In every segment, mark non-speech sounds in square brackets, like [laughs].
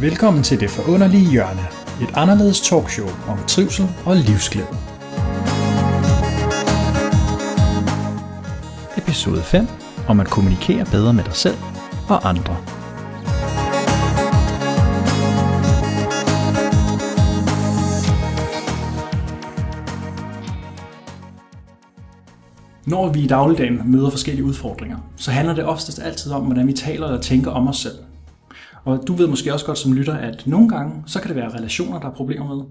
Velkommen til Det Forunderlige Hjørne, et anderledes talkshow om trivsel og livsglæde. Episode 5 om at kommunikere bedre med dig selv og andre. Når vi i dagligdagen møder forskellige udfordringer, så handler det oftest altid om, hvordan vi taler eller tænker om os selv. Og du ved måske også godt som lytter, at nogle gange, så kan det være relationer, der er problemer med.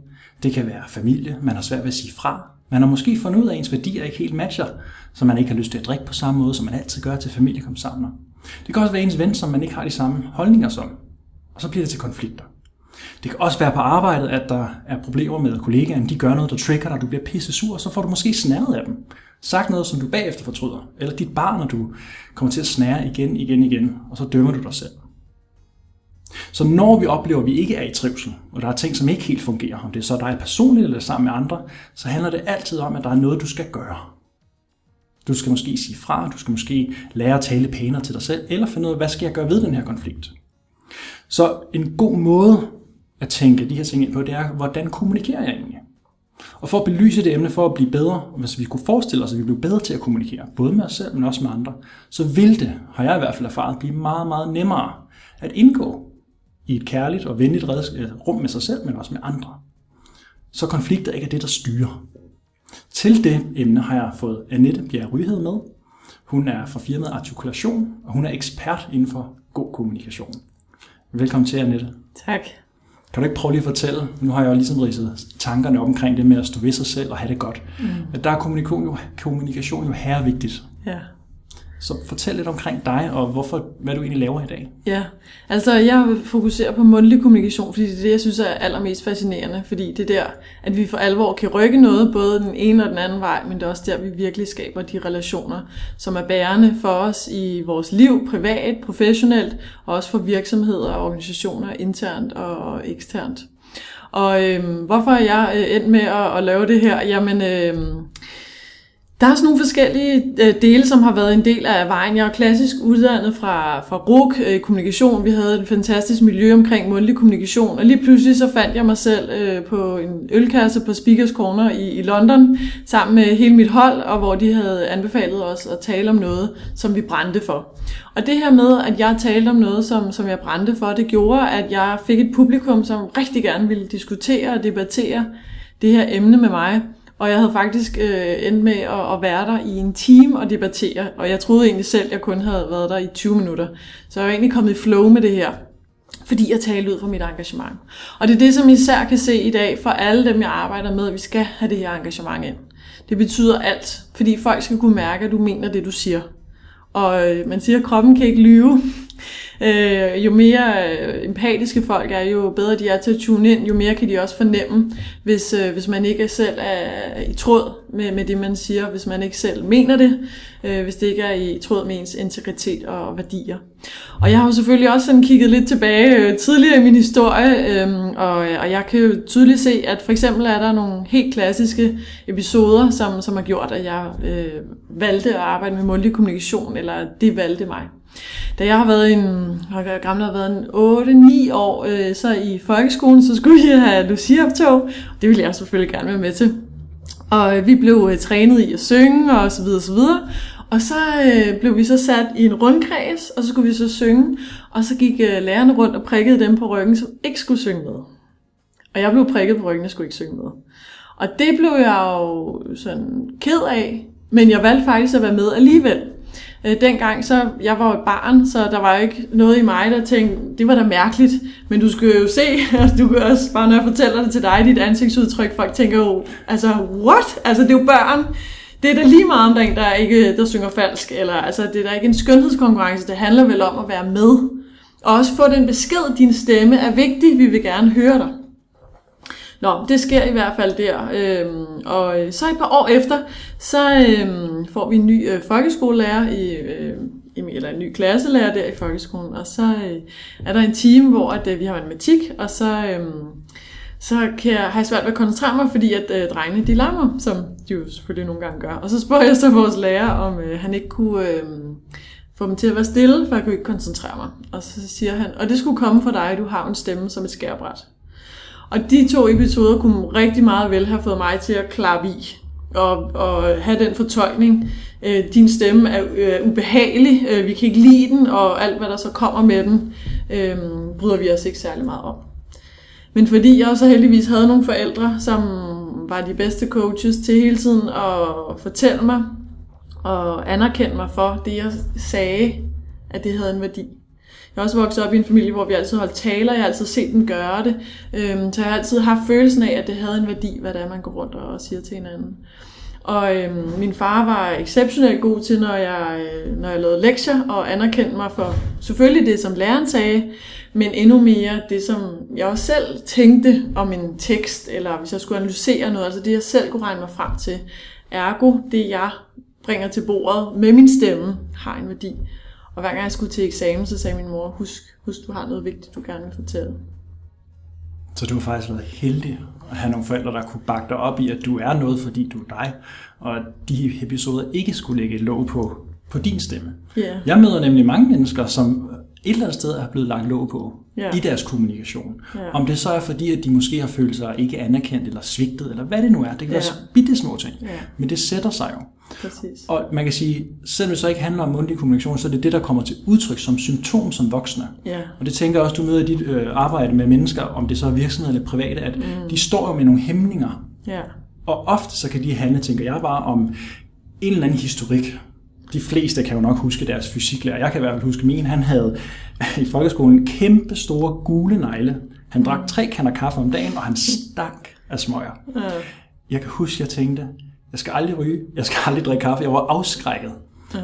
Det kan være familie, man har svært ved at sige fra. Man har måske fundet ud af, at ens værdier ikke helt matcher, så man ikke har lyst til at drikke på samme måde, som man altid gør til familiekomsamler. Det kan også være ens ven, som man ikke har de samme holdninger som. Og så bliver det til konflikter. Det kan også være på arbejdet, at der er problemer med kollegaerne. De gør noget, der trigger dig, du bliver pisse sur, og så får du måske snæret af dem. Sagt noget, som du bagefter fortryder. Eller dit barn, når du kommer til at snære igen, igen, igen, og så dømmer du dig selv. Så når vi oplever, at vi ikke er i trivsel, og der er ting, som ikke helt fungerer, om det er så dig personligt eller sammen med andre, så handler det altid om, at der er noget, du skal gøre. Du skal måske sige fra, du skal måske lære at tale pænere til dig selv, eller finde ud af, hvad skal jeg gøre ved den her konflikt. Så en god måde at tænke de her ting ind på, det er, hvordan kommunikerer jeg egentlig? Og for at belyse det emne, for at blive bedre, hvis vi kunne forestille os, at vi blev bedre til at kommunikere, både med os selv, men også med andre, så vil det, har jeg i hvert fald erfaret, blive meget, meget nemmere at indgå i et kærligt og venligt rum med sig selv, men også med andre. Så konflikter ikke er det, der styrer. Til det emne har jeg fået Annette Bjerg Ryhed med. Hun er fra firmaet Artikulation, og hun er ekspert inden for god kommunikation. Velkommen til, Annette. Tak. Kan du ikke prøve lige at fortælle, nu har jeg jo ligesom ridset tankerne op omkring det med at stå ved sig selv og have det godt. Mm. Der er kommunikation jo, kommunikation jo her vigtigt. Ja. Så fortæl lidt omkring dig, og hvorfor, hvad du egentlig laver i dag. Ja, altså jeg fokuserer på mundtlig kommunikation, fordi det er det, jeg synes er allermest fascinerende, fordi det er der, at vi for alvor kan rykke noget, både den ene og den anden vej, men det er også der, vi virkelig skaber de relationer, som er bærende for os i vores liv, privat, professionelt, og også for virksomheder og organisationer, internt og eksternt. Og øhm, hvorfor er jeg øh, endt med at, at lave det her? Jamen, øhm, der er sådan nogle forskellige øh, dele, som har været en del af vejen. Jeg er klassisk uddannet fra, fra RUK øh, kommunikation. Vi havde et fantastisk miljø omkring mundtlig kommunikation. Og lige pludselig så fandt jeg mig selv øh, på en ølkasse på Speakers Corner i, i London, sammen med hele mit hold, og hvor de havde anbefalet os at tale om noget, som vi brændte for. Og det her med, at jeg talte om noget, som, som jeg brændte for, det gjorde, at jeg fik et publikum, som rigtig gerne ville diskutere og debattere det her emne med mig. Og jeg havde faktisk øh, endt med at, at være der i en time og debattere, og jeg troede egentlig selv, at jeg kun havde været der i 20 minutter. Så jeg var egentlig kommet i flow med det her, fordi jeg talte ud fra mit engagement. Og det er det, som I især kan se i dag for alle dem, jeg arbejder med, at vi skal have det her engagement ind. Det betyder alt, fordi folk skal kunne mærke, at du mener det, du siger. Og øh, man siger, at kroppen kan ikke lyve. Øh, jo mere øh, empatiske folk er, jo bedre de er til at tune ind, jo mere kan de også fornemme, hvis, øh, hvis man ikke selv er i tråd med, med det, man siger, hvis man ikke selv mener det, øh, hvis det ikke er i tråd med ens integritet og værdier. Og jeg har jo selvfølgelig også sådan kigget lidt tilbage øh, tidligere i min historie, øh, og, og jeg kan jo tydeligt se, at for eksempel er der nogle helt klassiske episoder, som, som har gjort, at jeg øh, valgte at arbejde med mundtlig kommunikation, eller det valgte mig. Da jeg har været en, har gammel har været en 8-9 år, øh, så i folkeskolen, så skulle jeg have Lucia-optog. Det ville jeg selvfølgelig gerne være med til. Og øh, vi blev øh, trænet i at synge og så videre, og så videre. Og så øh, blev vi så sat i en rundkreds, og så skulle vi så synge. Og så gik øh, lærerne rundt og prikkede dem på ryggen, som ikke skulle synge med. Og jeg blev prikket på ryggen og skulle ikke synge med. Og det blev jeg jo sådan ked af, men jeg valgte faktisk at være med alligevel. Øh, dengang, så jeg var jo et barn, så der var ikke noget i mig, der tænkte, det var da mærkeligt. Men du skal jo se, [laughs] altså, du kan også bare, når jeg fortæller det til dig, dit ansigtsudtryk, folk tænker jo, altså, what? Altså, det er jo børn. Det er da lige meget, om der er en, der, ikke, der synger falsk, eller altså, det er da ikke en skønhedskonkurrence, det handler vel om at være med. Og også få den besked, din stemme er vigtig, vi vil gerne høre dig. Nå, det sker i hvert fald der. Øhm, og øh, så et par år efter, så øhm, får vi en ny øh, folkeskolelærer i, øh, eller en ny klasselærer der i folkeskolen, og så øh, er der en time, hvor at, øh, vi har matematik, og så, øh, så kan jeg, har jeg svært ved at koncentrere mig, fordi at øh, drengene de larmer, som de jo selvfølgelig nogle gange gør. Og så spørger jeg så vores lærer, om øh, han ikke kunne øh, få dem til at være stille, for jeg kunne ikke koncentrere mig. Og så siger han, og det skulle komme fra dig, du har en stemme som et skærbræt. Og de to episoder kunne rigtig meget vel have fået mig til at klappe i og, og have den fortolkning. Øh, din stemme er øh, ubehagelig, øh, vi kan ikke lide den, og alt hvad der så kommer med den, øh, bryder vi os ikke særlig meget om. Men fordi jeg også heldigvis havde nogle forældre, som var de bedste coaches til hele tiden at fortælle mig og anerkende mig for det, jeg sagde, at det havde en værdi. Jeg er også vokset op i en familie, hvor vi altid holdt taler, jeg har altid set dem gøre det, øhm, så jeg har altid haft følelsen af, at det havde en værdi, hvad det er, man går rundt og siger til hinanden. Og øhm, min far var exceptionelt god til, når jeg, øh, når jeg lavede lektier, og anerkendte mig for selvfølgelig det, som læreren sagde, men endnu mere det, som jeg også selv tænkte om en tekst, eller hvis jeg skulle analysere noget, altså det, jeg selv kunne regne mig frem til. Ergo, det jeg bringer til bordet med min stemme, har en værdi. Og hver gang jeg skulle til eksamen, så sagde min mor, husk, husk du har noget vigtigt, du gerne vil fortælle. Så du har faktisk været heldig at have nogle forældre, der kunne bakke dig op i, at du er noget, fordi du er dig, og at de episoder ikke skulle lægge et låg på, på din stemme. Yeah. Jeg møder nemlig mange mennesker, som et eller andet sted er blevet lagt låg på Ja. i deres kommunikation. Ja. Om det så er fordi, at de måske har følt sig ikke anerkendt eller svigtet, eller hvad det nu er. Det kan være Ja. bitte små ting. Ja. Men det sætter sig jo. Præcis. Og man kan sige, selvom det så ikke handler om mundtlig kommunikation, så er det det, der kommer til udtryk som symptom som voksne. Ja. Og det tænker jeg også, du møder i dit øh, arbejde med mennesker, om det så er virksomheder eller private, at mm. de står jo med nogle hæmninger. Ja. Og ofte så kan de handle, tænker jeg bare, om en eller anden historik. De fleste kan jo nok huske deres fysiklærer. Jeg kan i hvert fald huske min. Han havde [laughs] i folkeskolen kæmpe store gule negle. Han drak tre kander kaffe om dagen, og han stank af smøger. Ja. Jeg kan huske, jeg tænkte, jeg skal aldrig ryge, jeg skal aldrig drikke kaffe. Jeg var afskrækket. Ja.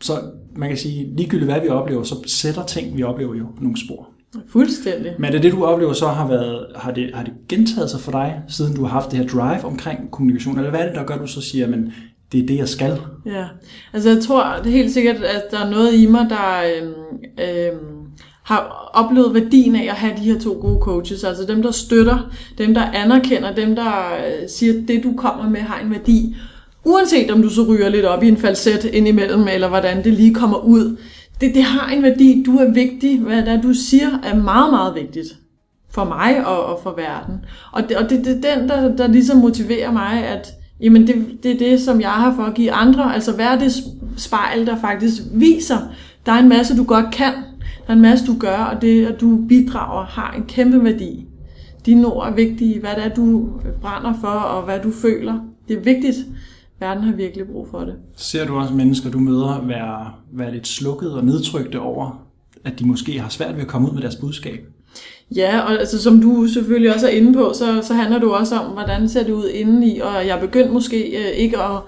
Så man kan sige, ligegyldigt hvad vi oplever, så sætter ting, vi oplever jo nogle spor. Fuldstændig. Men er det det, du oplever så har været, har det, har det gentaget sig for dig, siden du har haft det her drive omkring kommunikation? Eller hvad er det, der gør, at du så siger, men det er det, jeg skal? Ja, altså jeg tror det er helt sikkert, at der er noget i mig, der øhm, øhm, har oplevet værdien af at have de her to gode coaches. Altså dem, der støtter, dem, der anerkender, dem, der øh, siger, at det, du kommer med, har en værdi. Uanset om du så ryger lidt op i en falset indimellem, eller hvordan det lige kommer ud. Det, det har en værdi. Du er vigtig. Hvad det er, du siger, er meget, meget vigtigt for mig og, og for verden. Og det, og det, det er den, der, der ligesom motiverer mig, at jamen det, det er det, som jeg har for at give andre. Altså være det spejl, der faktisk viser, der er en masse, du godt kan. Der er en masse, du gør, og det, at du bidrager, har en kæmpe værdi. Dine ord er vigtige. Hvad det er, du brænder for, og hvad du føler. Det er vigtigt. Verden har virkelig brug for det. Ser du også mennesker, du møder, være, være lidt slukket og nedtrykte over, at de måske har svært ved at komme ud med deres budskab? Ja, og altså, som du selvfølgelig også er inde på, så, så handler det jo også om, hvordan ser det ud indeni, og jeg er begyndt måske øh, ikke at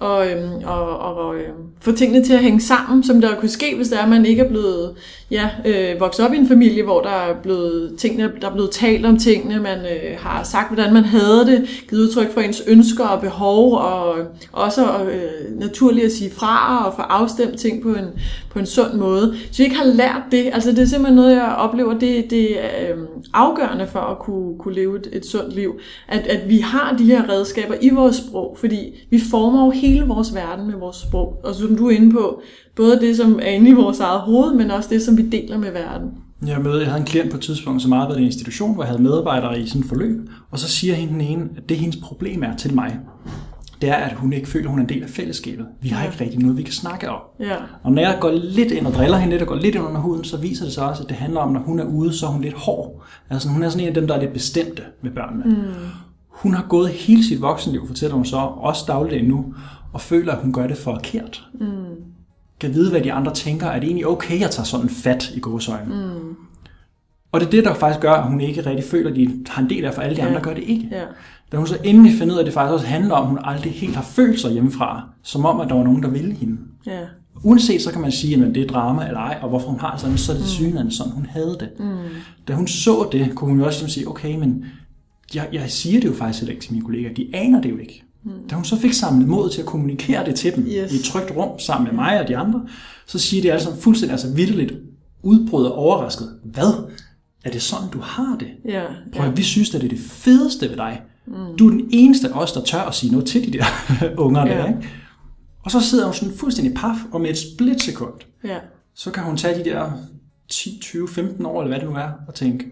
og, øhm, og, og øhm, få tingene til at hænge sammen, som der kunne ske, hvis det er, at man ikke er blevet ja, øh, vokset op i en familie, hvor der er blevet, tingene, der er blevet talt om tingene, man øh, har sagt, hvordan man havde det, givet udtryk for ens ønsker og behov, og også øh, naturligt at sige fra og få afstemt ting på en, på en sund måde. Så vi ikke har lært det, altså det er simpelthen noget, jeg oplever, det, det er øh, afgørende for at kunne, kunne leve et, et sundt liv, at, at vi har de her redskaber i vores sprog, fordi vi former jo hele vores verden med vores sprog, og som du er inde på, både det, som er inde i vores eget hoved, men også det, som vi deler med verden. Jeg mødte, jeg havde en klient på et tidspunkt, som arbejdede i en institution, hvor jeg havde medarbejdere i sådan et forløb, og så siger hende den ene, at det hendes problem er til mig, det er, at hun ikke føler, at hun er en del af fællesskabet. Vi har ikke rigtig noget, vi kan snakke om. Ja. Og når jeg går lidt ind og driller hende lidt og går lidt ind under huden, så viser det sig også, at det handler om, når hun er ude, så er hun lidt hård. Altså hun er sådan en af dem, der er lidt bestemte med børnene. Mm. Hun har gået hele sit voksenliv, fortæller hun så, også dagligt endnu, og føler, at hun gør det forkert. Mm. Kan vide, hvad de andre tænker. Er det egentlig okay, at tage sådan fat i gåsøjne? Mm. Og det er det, der faktisk gør, at hun ikke rigtig føler, at de har en del af, for alle de andre gør det ikke. Ja. Da hun så endelig finder ud af, at det faktisk også handler om, at hun aldrig helt har følt sig hjemmefra, som om, at der var nogen, der ville hende. Ja. Uanset så kan man sige, at det er drama eller ej, og hvorfor hun har det sådan, så er det synligheden sådan, hun havde det. Mm. Da hun så det, kunne hun jo også ligesom sige, okay, men jeg, jeg siger det jo faktisk heller ikke til mine kollegaer, de aner det jo ikke. Mm. Da hun så fik samlet mod til at kommunikere det til dem Yes. i et trygt rum sammen med mig og de andre, så siger de alle sammen fuldstændig altså vidderligt udbrud og overrasket. Hvad? Er det sådan, du har det? Ja. Prøv at, vi synes, at det er det fedeste ved dig. Mm. Du er den eneste af os, der tør at sige noget til de der [laughs] unger der, Ja. ikke? Og så sidder hun sådan fuldstændig paf, og med et splitsekund, Ja. så kan hun tage de der 10, 20, 15 år, eller hvad det nu er, og tænke,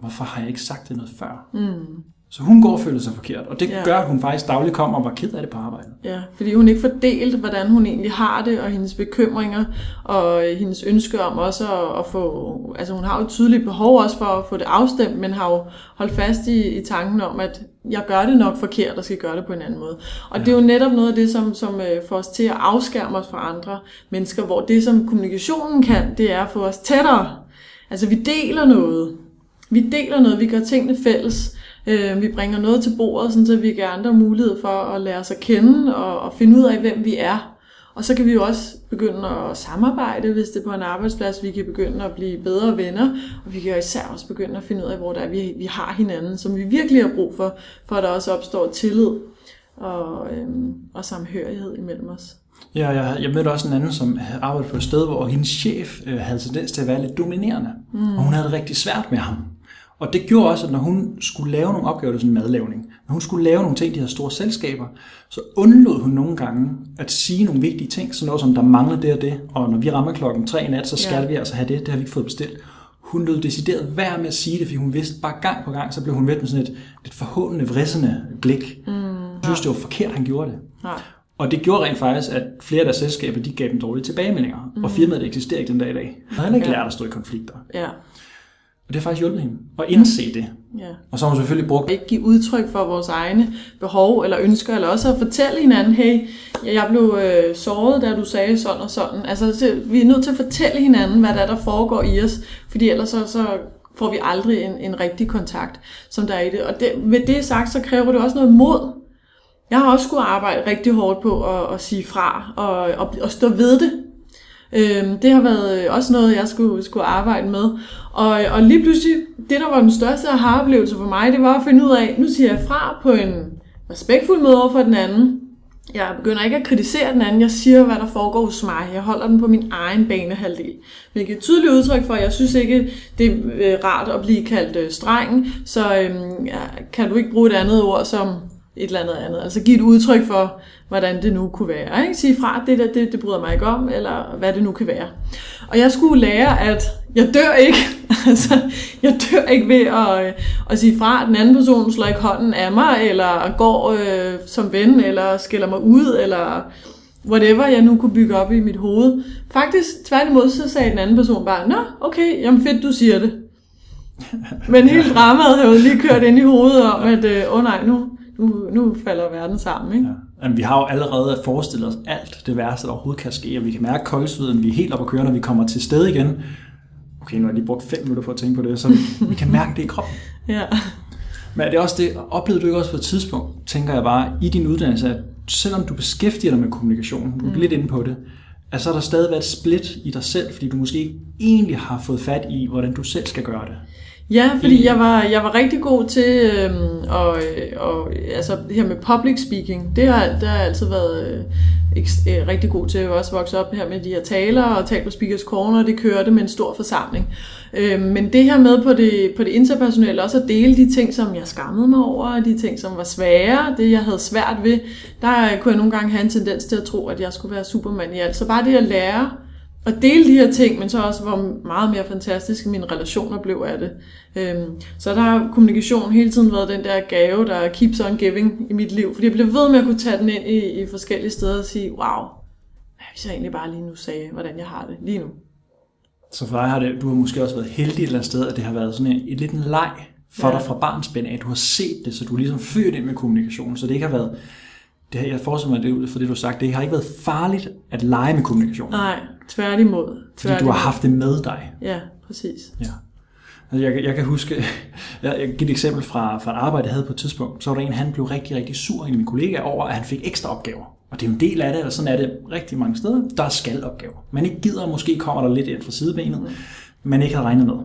hvorfor har jeg ikke sagt det noget før? Mm. Så hun går og føler sig forkert, og det Ja. gør, at hun faktisk dagligt kommer og var ked af det på arbejde. Ja, fordi hun ikke får delt, hvordan hun egentlig har det, og hendes bekymringer, og hendes ønske om også at, at få... Altså hun har jo et tydeligt behov også for at få det afstemt, men har jo holdt fast i, i tanken om, at jeg gør det nok forkert, og skal gøre det på en anden måde. Og ja. det er jo netop noget af det, som, som øh, får os til at afskærme os fra andre mennesker, hvor det, som kommunikationen kan, det er at få os tættere. Altså vi deler noget. Vi deler noget, vi gør tingene fælles. Øh, vi bringer noget til bordet, sådan, så vi giver andre mulighed for at lære at kende og, og finde ud af, hvem vi er. Og så kan vi jo også begynde at samarbejde, hvis det er på en arbejdsplads. Vi kan begynde at blive bedre venner, og vi kan jo især også begynde at finde ud af, hvor det er, vi, vi har hinanden, som vi virkelig har brug for, for at der også opstår tillid og, øhm, og samhørighed imellem os. Ja, jeg, jeg mødte også en anden, som arbejdede på et sted, hvor hendes chef øh, havde tendens til at være lidt dominerende. Mm. Og hun havde det rigtig svært med ham. Og det gjorde også, at når hun skulle lave nogle opgaver, er sådan madlavning, når hun skulle lave nogle ting i de her store selskaber, så undlod hun nogle gange at sige nogle vigtige ting, sådan noget som, der mangler det og det, og når vi rammer klokken 3 i nat, så skal Ja. vi altså have det, det har vi ikke fået bestilt. Hun lød decideret værd med at sige det, fordi hun vidste bare gang på gang, så blev hun ved med sådan et, et forhåndende, vrissende blik. Mm. Hun synes, det var forkert, han gjorde det. Nej. Og det gjorde rent faktisk, at flere af deres selskaber, de gav dem dårlige tilbagemeldinger. Mm. Og firmaet eksisterer ikke den dag i dag. Han har ikke Ja. lært at stå i konflikter. Ja. Og det har faktisk hjulpet hende at indse det. ja. Og så har hun selvfølgelig brugt ikke give udtryk for vores egne behov eller ønsker, eller også at fortælle hinanden, hey, jeg blev øh, såret, da du sagde sådan og sådan. Altså, så vi er nødt til at fortælle hinanden, hvad der er, der foregår i os, fordi ellers så, så får vi aldrig en, en rigtig kontakt, som der er i det. Og det, med det sagt, så kræver det også noget mod. Jeg har også skulle arbejde rigtig hårdt på at, at sige fra og, og, og stå ved det. Øhm, det har været øh, også noget, jeg skulle, skulle arbejde med. Og, og lige pludselig, det der var den største aha-oplevelse for mig, det var at finde ud af, nu siger jeg fra på en respektfuld måde over for den anden. Jeg begynder ikke at kritisere den anden, jeg siger, hvad der foregår hos mig. Jeg holder den på min egen banehalvdel. Hvilket er et tydeligt udtryk for, at jeg synes ikke, det er øh, rart at blive kaldt strengen, streng. Så øhm, ja, kan du ikke bruge et andet ord som et eller andet andet. Altså give et udtryk for, hvordan det nu kunne være. Ikke? Sige fra, det der, det, det bryder mig ikke om, eller hvad det nu kan være. Og jeg skulle lære, at jeg dør ikke. [laughs] altså, jeg dør ikke ved at, øh, at sige fra, at den anden person slår ikke hånden af mig, eller går øh, som ven, eller skiller mig ud, eller whatever jeg nu kunne bygge op i mit hoved. Faktisk, tværtimod, så sagde den anden person bare, Nå, okay, jamen fedt, du siger det. [laughs] Men hele dramaet havde lige kørt ind i hovedet om, at øh, oh, nej, nu, nu, nu falder verden sammen. Ikke? Ja. Jamen, vi har jo allerede forestillet os alt det værste, der overhovedet kan ske, og vi kan mærke koldsveden, vi er helt op at køre, når vi kommer til sted igen. Okay, nu har jeg lige brugt fem minutter på at tænke på det, så vi, [laughs] vi kan mærke det i kroppen. Ja. Men er det også det, oplevede du ikke også på et tidspunkt, tænker jeg bare, i din uddannelse, at selvom du beskæftiger dig med kommunikation, du er mm. lidt inde på det, at så er der stadig været et split i dig selv, fordi du måske ikke egentlig har fået fat i, hvordan du selv skal gøre det. Ja, fordi jeg var, jeg var rigtig god til øhm, og, og, altså det her med public speaking. Det har, det har jeg altid været øh, øh, rigtig god til. Jeg var også vokset op her med de her taler og talt på Speakers Corner, og det kørte med en stor forsamling. Øhm, men det her med på det, på det interpersonelle, også at dele de ting, som jeg skammede mig over, de ting, som var svære, det jeg havde svært ved, der kunne jeg nogle gange have en tendens til at tro, at jeg skulle være supermand i alt. Så bare det at lære at dele de her ting, men så også hvor meget mere fantastisk mine relationer blev af det. Øhm, så der har kommunikation hele tiden været den der gave, der keeps on giving i mit liv. Fordi jeg blev ved med at kunne tage den ind i, i forskellige steder og sige, wow, hvad hvis jeg egentlig bare lige nu sagde, hvordan jeg har det lige nu. Så for dig har det, du har måske også været heldig et eller andet sted, at det har været sådan en, et lidt en leg for Ja. dig fra barnsben af. Du har set det, så du er ligesom født ind med kommunikation, så det ikke har været, det her, jeg forestiller mig det ud fra det, du har sagt, det har ikke været farligt at lege med kommunikation. Nej, tværtimod. Fordi tværtimod. du har haft det med dig. Ja, præcis. Ja. Altså, jeg, jeg kan huske, jeg, jeg kan give et eksempel fra, fra et arbejde, jeg havde på et tidspunkt. Så var der en, han blev rigtig, rigtig sur, en af mine kollegaer, over, at han fik ekstra opgaver. Og det er jo en del af det, og sådan er det rigtig mange steder. Der er skal-opgaver. Man ikke gider, måske kommer der lidt ind fra sidebenet, mm. man ikke havde regnet med.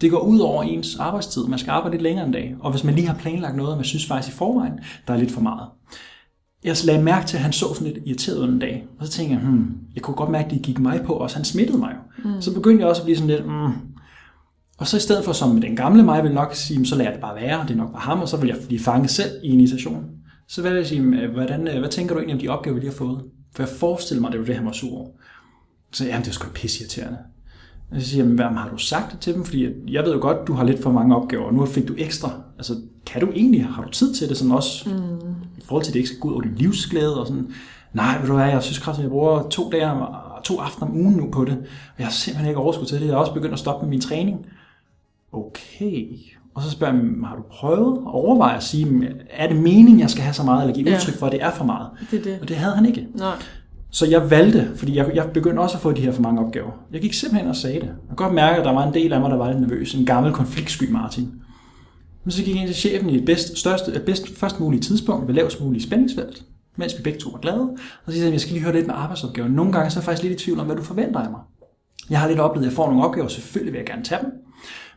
Det går ud over ens arbejdstid. Man skal arbejde lidt længere en dag. Og hvis man lige har planlagt noget, og man synes faktisk i forvejen, der er lidt for meget. Jeg lagde mærke til, at han så sådan lidt irriteret ud en dag. Og så tænkte jeg, hmm, jeg kunne godt mærke, at det gik mig på også. Han smittede mig jo. Mm. Så begyndte jeg også at blive sådan lidt, mm, og så i stedet for, som den gamle mig vil nok sige, så lader jeg det bare være, det er nok bare ham, og så vil jeg blive fanget selv i en irritation. Så vil jeg sige, hvordan, hvad tænker du egentlig om de opgaver, vi lige har fået? For jeg forestiller mig, det var det, han var sur over. Så jamen, det er sgu pissirriterende. Og så siger jeg, hvad har du sagt det til dem? Fordi jeg ved jo godt, du har lidt for mange opgaver, og nu fik du ekstra. Altså, kan du egentlig, har du tid til det sådan også? Mm. I forhold til, at det ikke skal gå ud over din livsglæde og sådan. Nej, ved du hvad, jeg synes kraftigt, jeg bruger to dage, to aftener om ugen nu på det. Og jeg har simpelthen ikke overskud til det. Jeg har også begyndt at stoppe med min træning. Okay. Og så spørger jeg, har du prøvet at overveje at sige, er det meningen, jeg skal have så meget, eller give udtryk for, at det er for meget? Det det. Og det havde han ikke. Nej. Så jeg valgte, fordi jeg, jeg begyndte også at få de her for mange opgaver. Jeg gik simpelthen og sagde det. Jeg kan godt mærke, at der var en del af mig, der var lidt nervøs. En gammel konfliktsky Martin. Men så gik jeg ind til chefen i et bedst, største, bedst, først mulige tidspunkt, ved lavest mulige spændingsfelt, mens vi begge to var glade. Og så siger jeg, jeg skal lige høre lidt med arbejdsopgaver. Nogle gange så er jeg faktisk lidt i tvivl om, hvad du forventer af mig. Jeg har lidt oplevet, at jeg får nogle opgaver, selvfølgelig vil jeg gerne tage dem.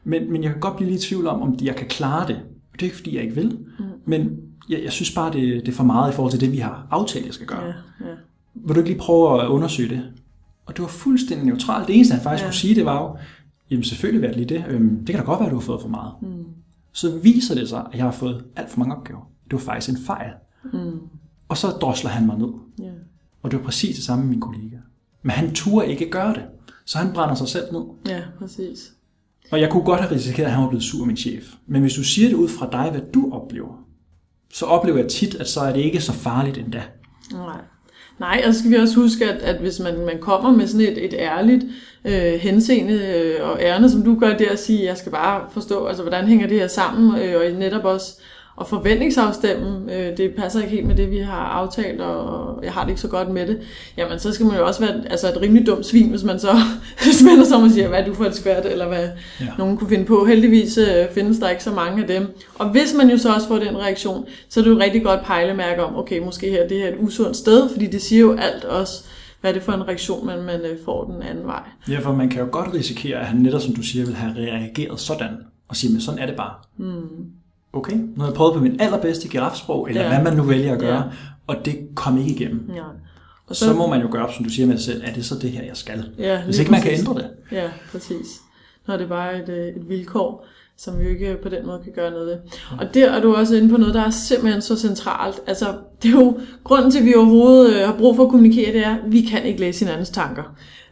Men, men jeg kan godt blive lidt i tvivl om, om jeg kan klare det. Og det er ikke, fordi jeg ikke vil. Mm. Men jeg, jeg synes bare, det, det er for meget i forhold til det, vi har aftalt, jeg skal gøre. Ja, ja. Vil du ikke lige prøve at undersøge det? Og det var fuldstændig neutralt. Det eneste, han faktisk ja. kunne sige, det var jo, jamen selvfølgelig var det lige det. Øhm, det kan da godt være, at du har fået for meget. Mm. Så viser det sig, at jeg har fået alt for mange opgaver. Det var faktisk en fejl. Mm. Og så drosler han mig ned. Yeah. Og det var præcis det samme med min kollega. Men han turde ikke gøre det. Så han brænder sig selv ned. Ja, præcis. Og jeg kunne godt have risikeret, at han var blevet sur af min chef. Men hvis du siger det ud fra dig, hvad du oplever, så oplever jeg tit, at så er det ikke så farligt endda. Nej. Nej, og så skal vi også huske, at, at hvis man, man kommer med sådan et, et ærligt øh, henseende øh, og ærne, som du gør der, at sige, jeg skal bare forstå, altså hvordan hænger det her sammen, øh, og netop også og forventningsafstemme, øh, det passer ikke helt med det, vi har aftalt, og jeg har det ikke så godt med det, jamen så skal man jo også være altså et rimelig dumt svin, hvis man så [laughs] spænder sig og siger, hvad er du for et skvært, eller hvad ja. nogen kunne finde på. Heldigvis øh, findes der ikke så mange af dem. Og hvis man jo så også får den reaktion, så er det jo et rigtig godt pejlemærke om, okay, måske her det her er et usundt sted, fordi det siger jo alt også, hvad er det for en reaktion, man, man øh, får den anden vej. Ja, for man kan jo godt risikere, at han netop, som du siger, vil have reageret sådan, og sige, men sådan er det bare. Mm okay, nu har jeg prøvet på min allerbedste girafsprog, eller ja. hvad man nu vælger at gøre, ja. og det kom ikke igennem. Ja. Og så, så må man jo gøre op, som du siger med sig selv, er det så det her, jeg skal? Ja, Hvis ikke præcis. man kan ændre det. Ja, præcis. Når det er bare et, øh, et vilkår, som vi jo ikke på den måde kan gøre noget ved. Og der er du også inde på noget, der er simpelthen så centralt. Altså, det er jo grunden til, at vi overhovedet øh, har brug for at kommunikere, det er, at vi kan ikke læse hinandens tanker.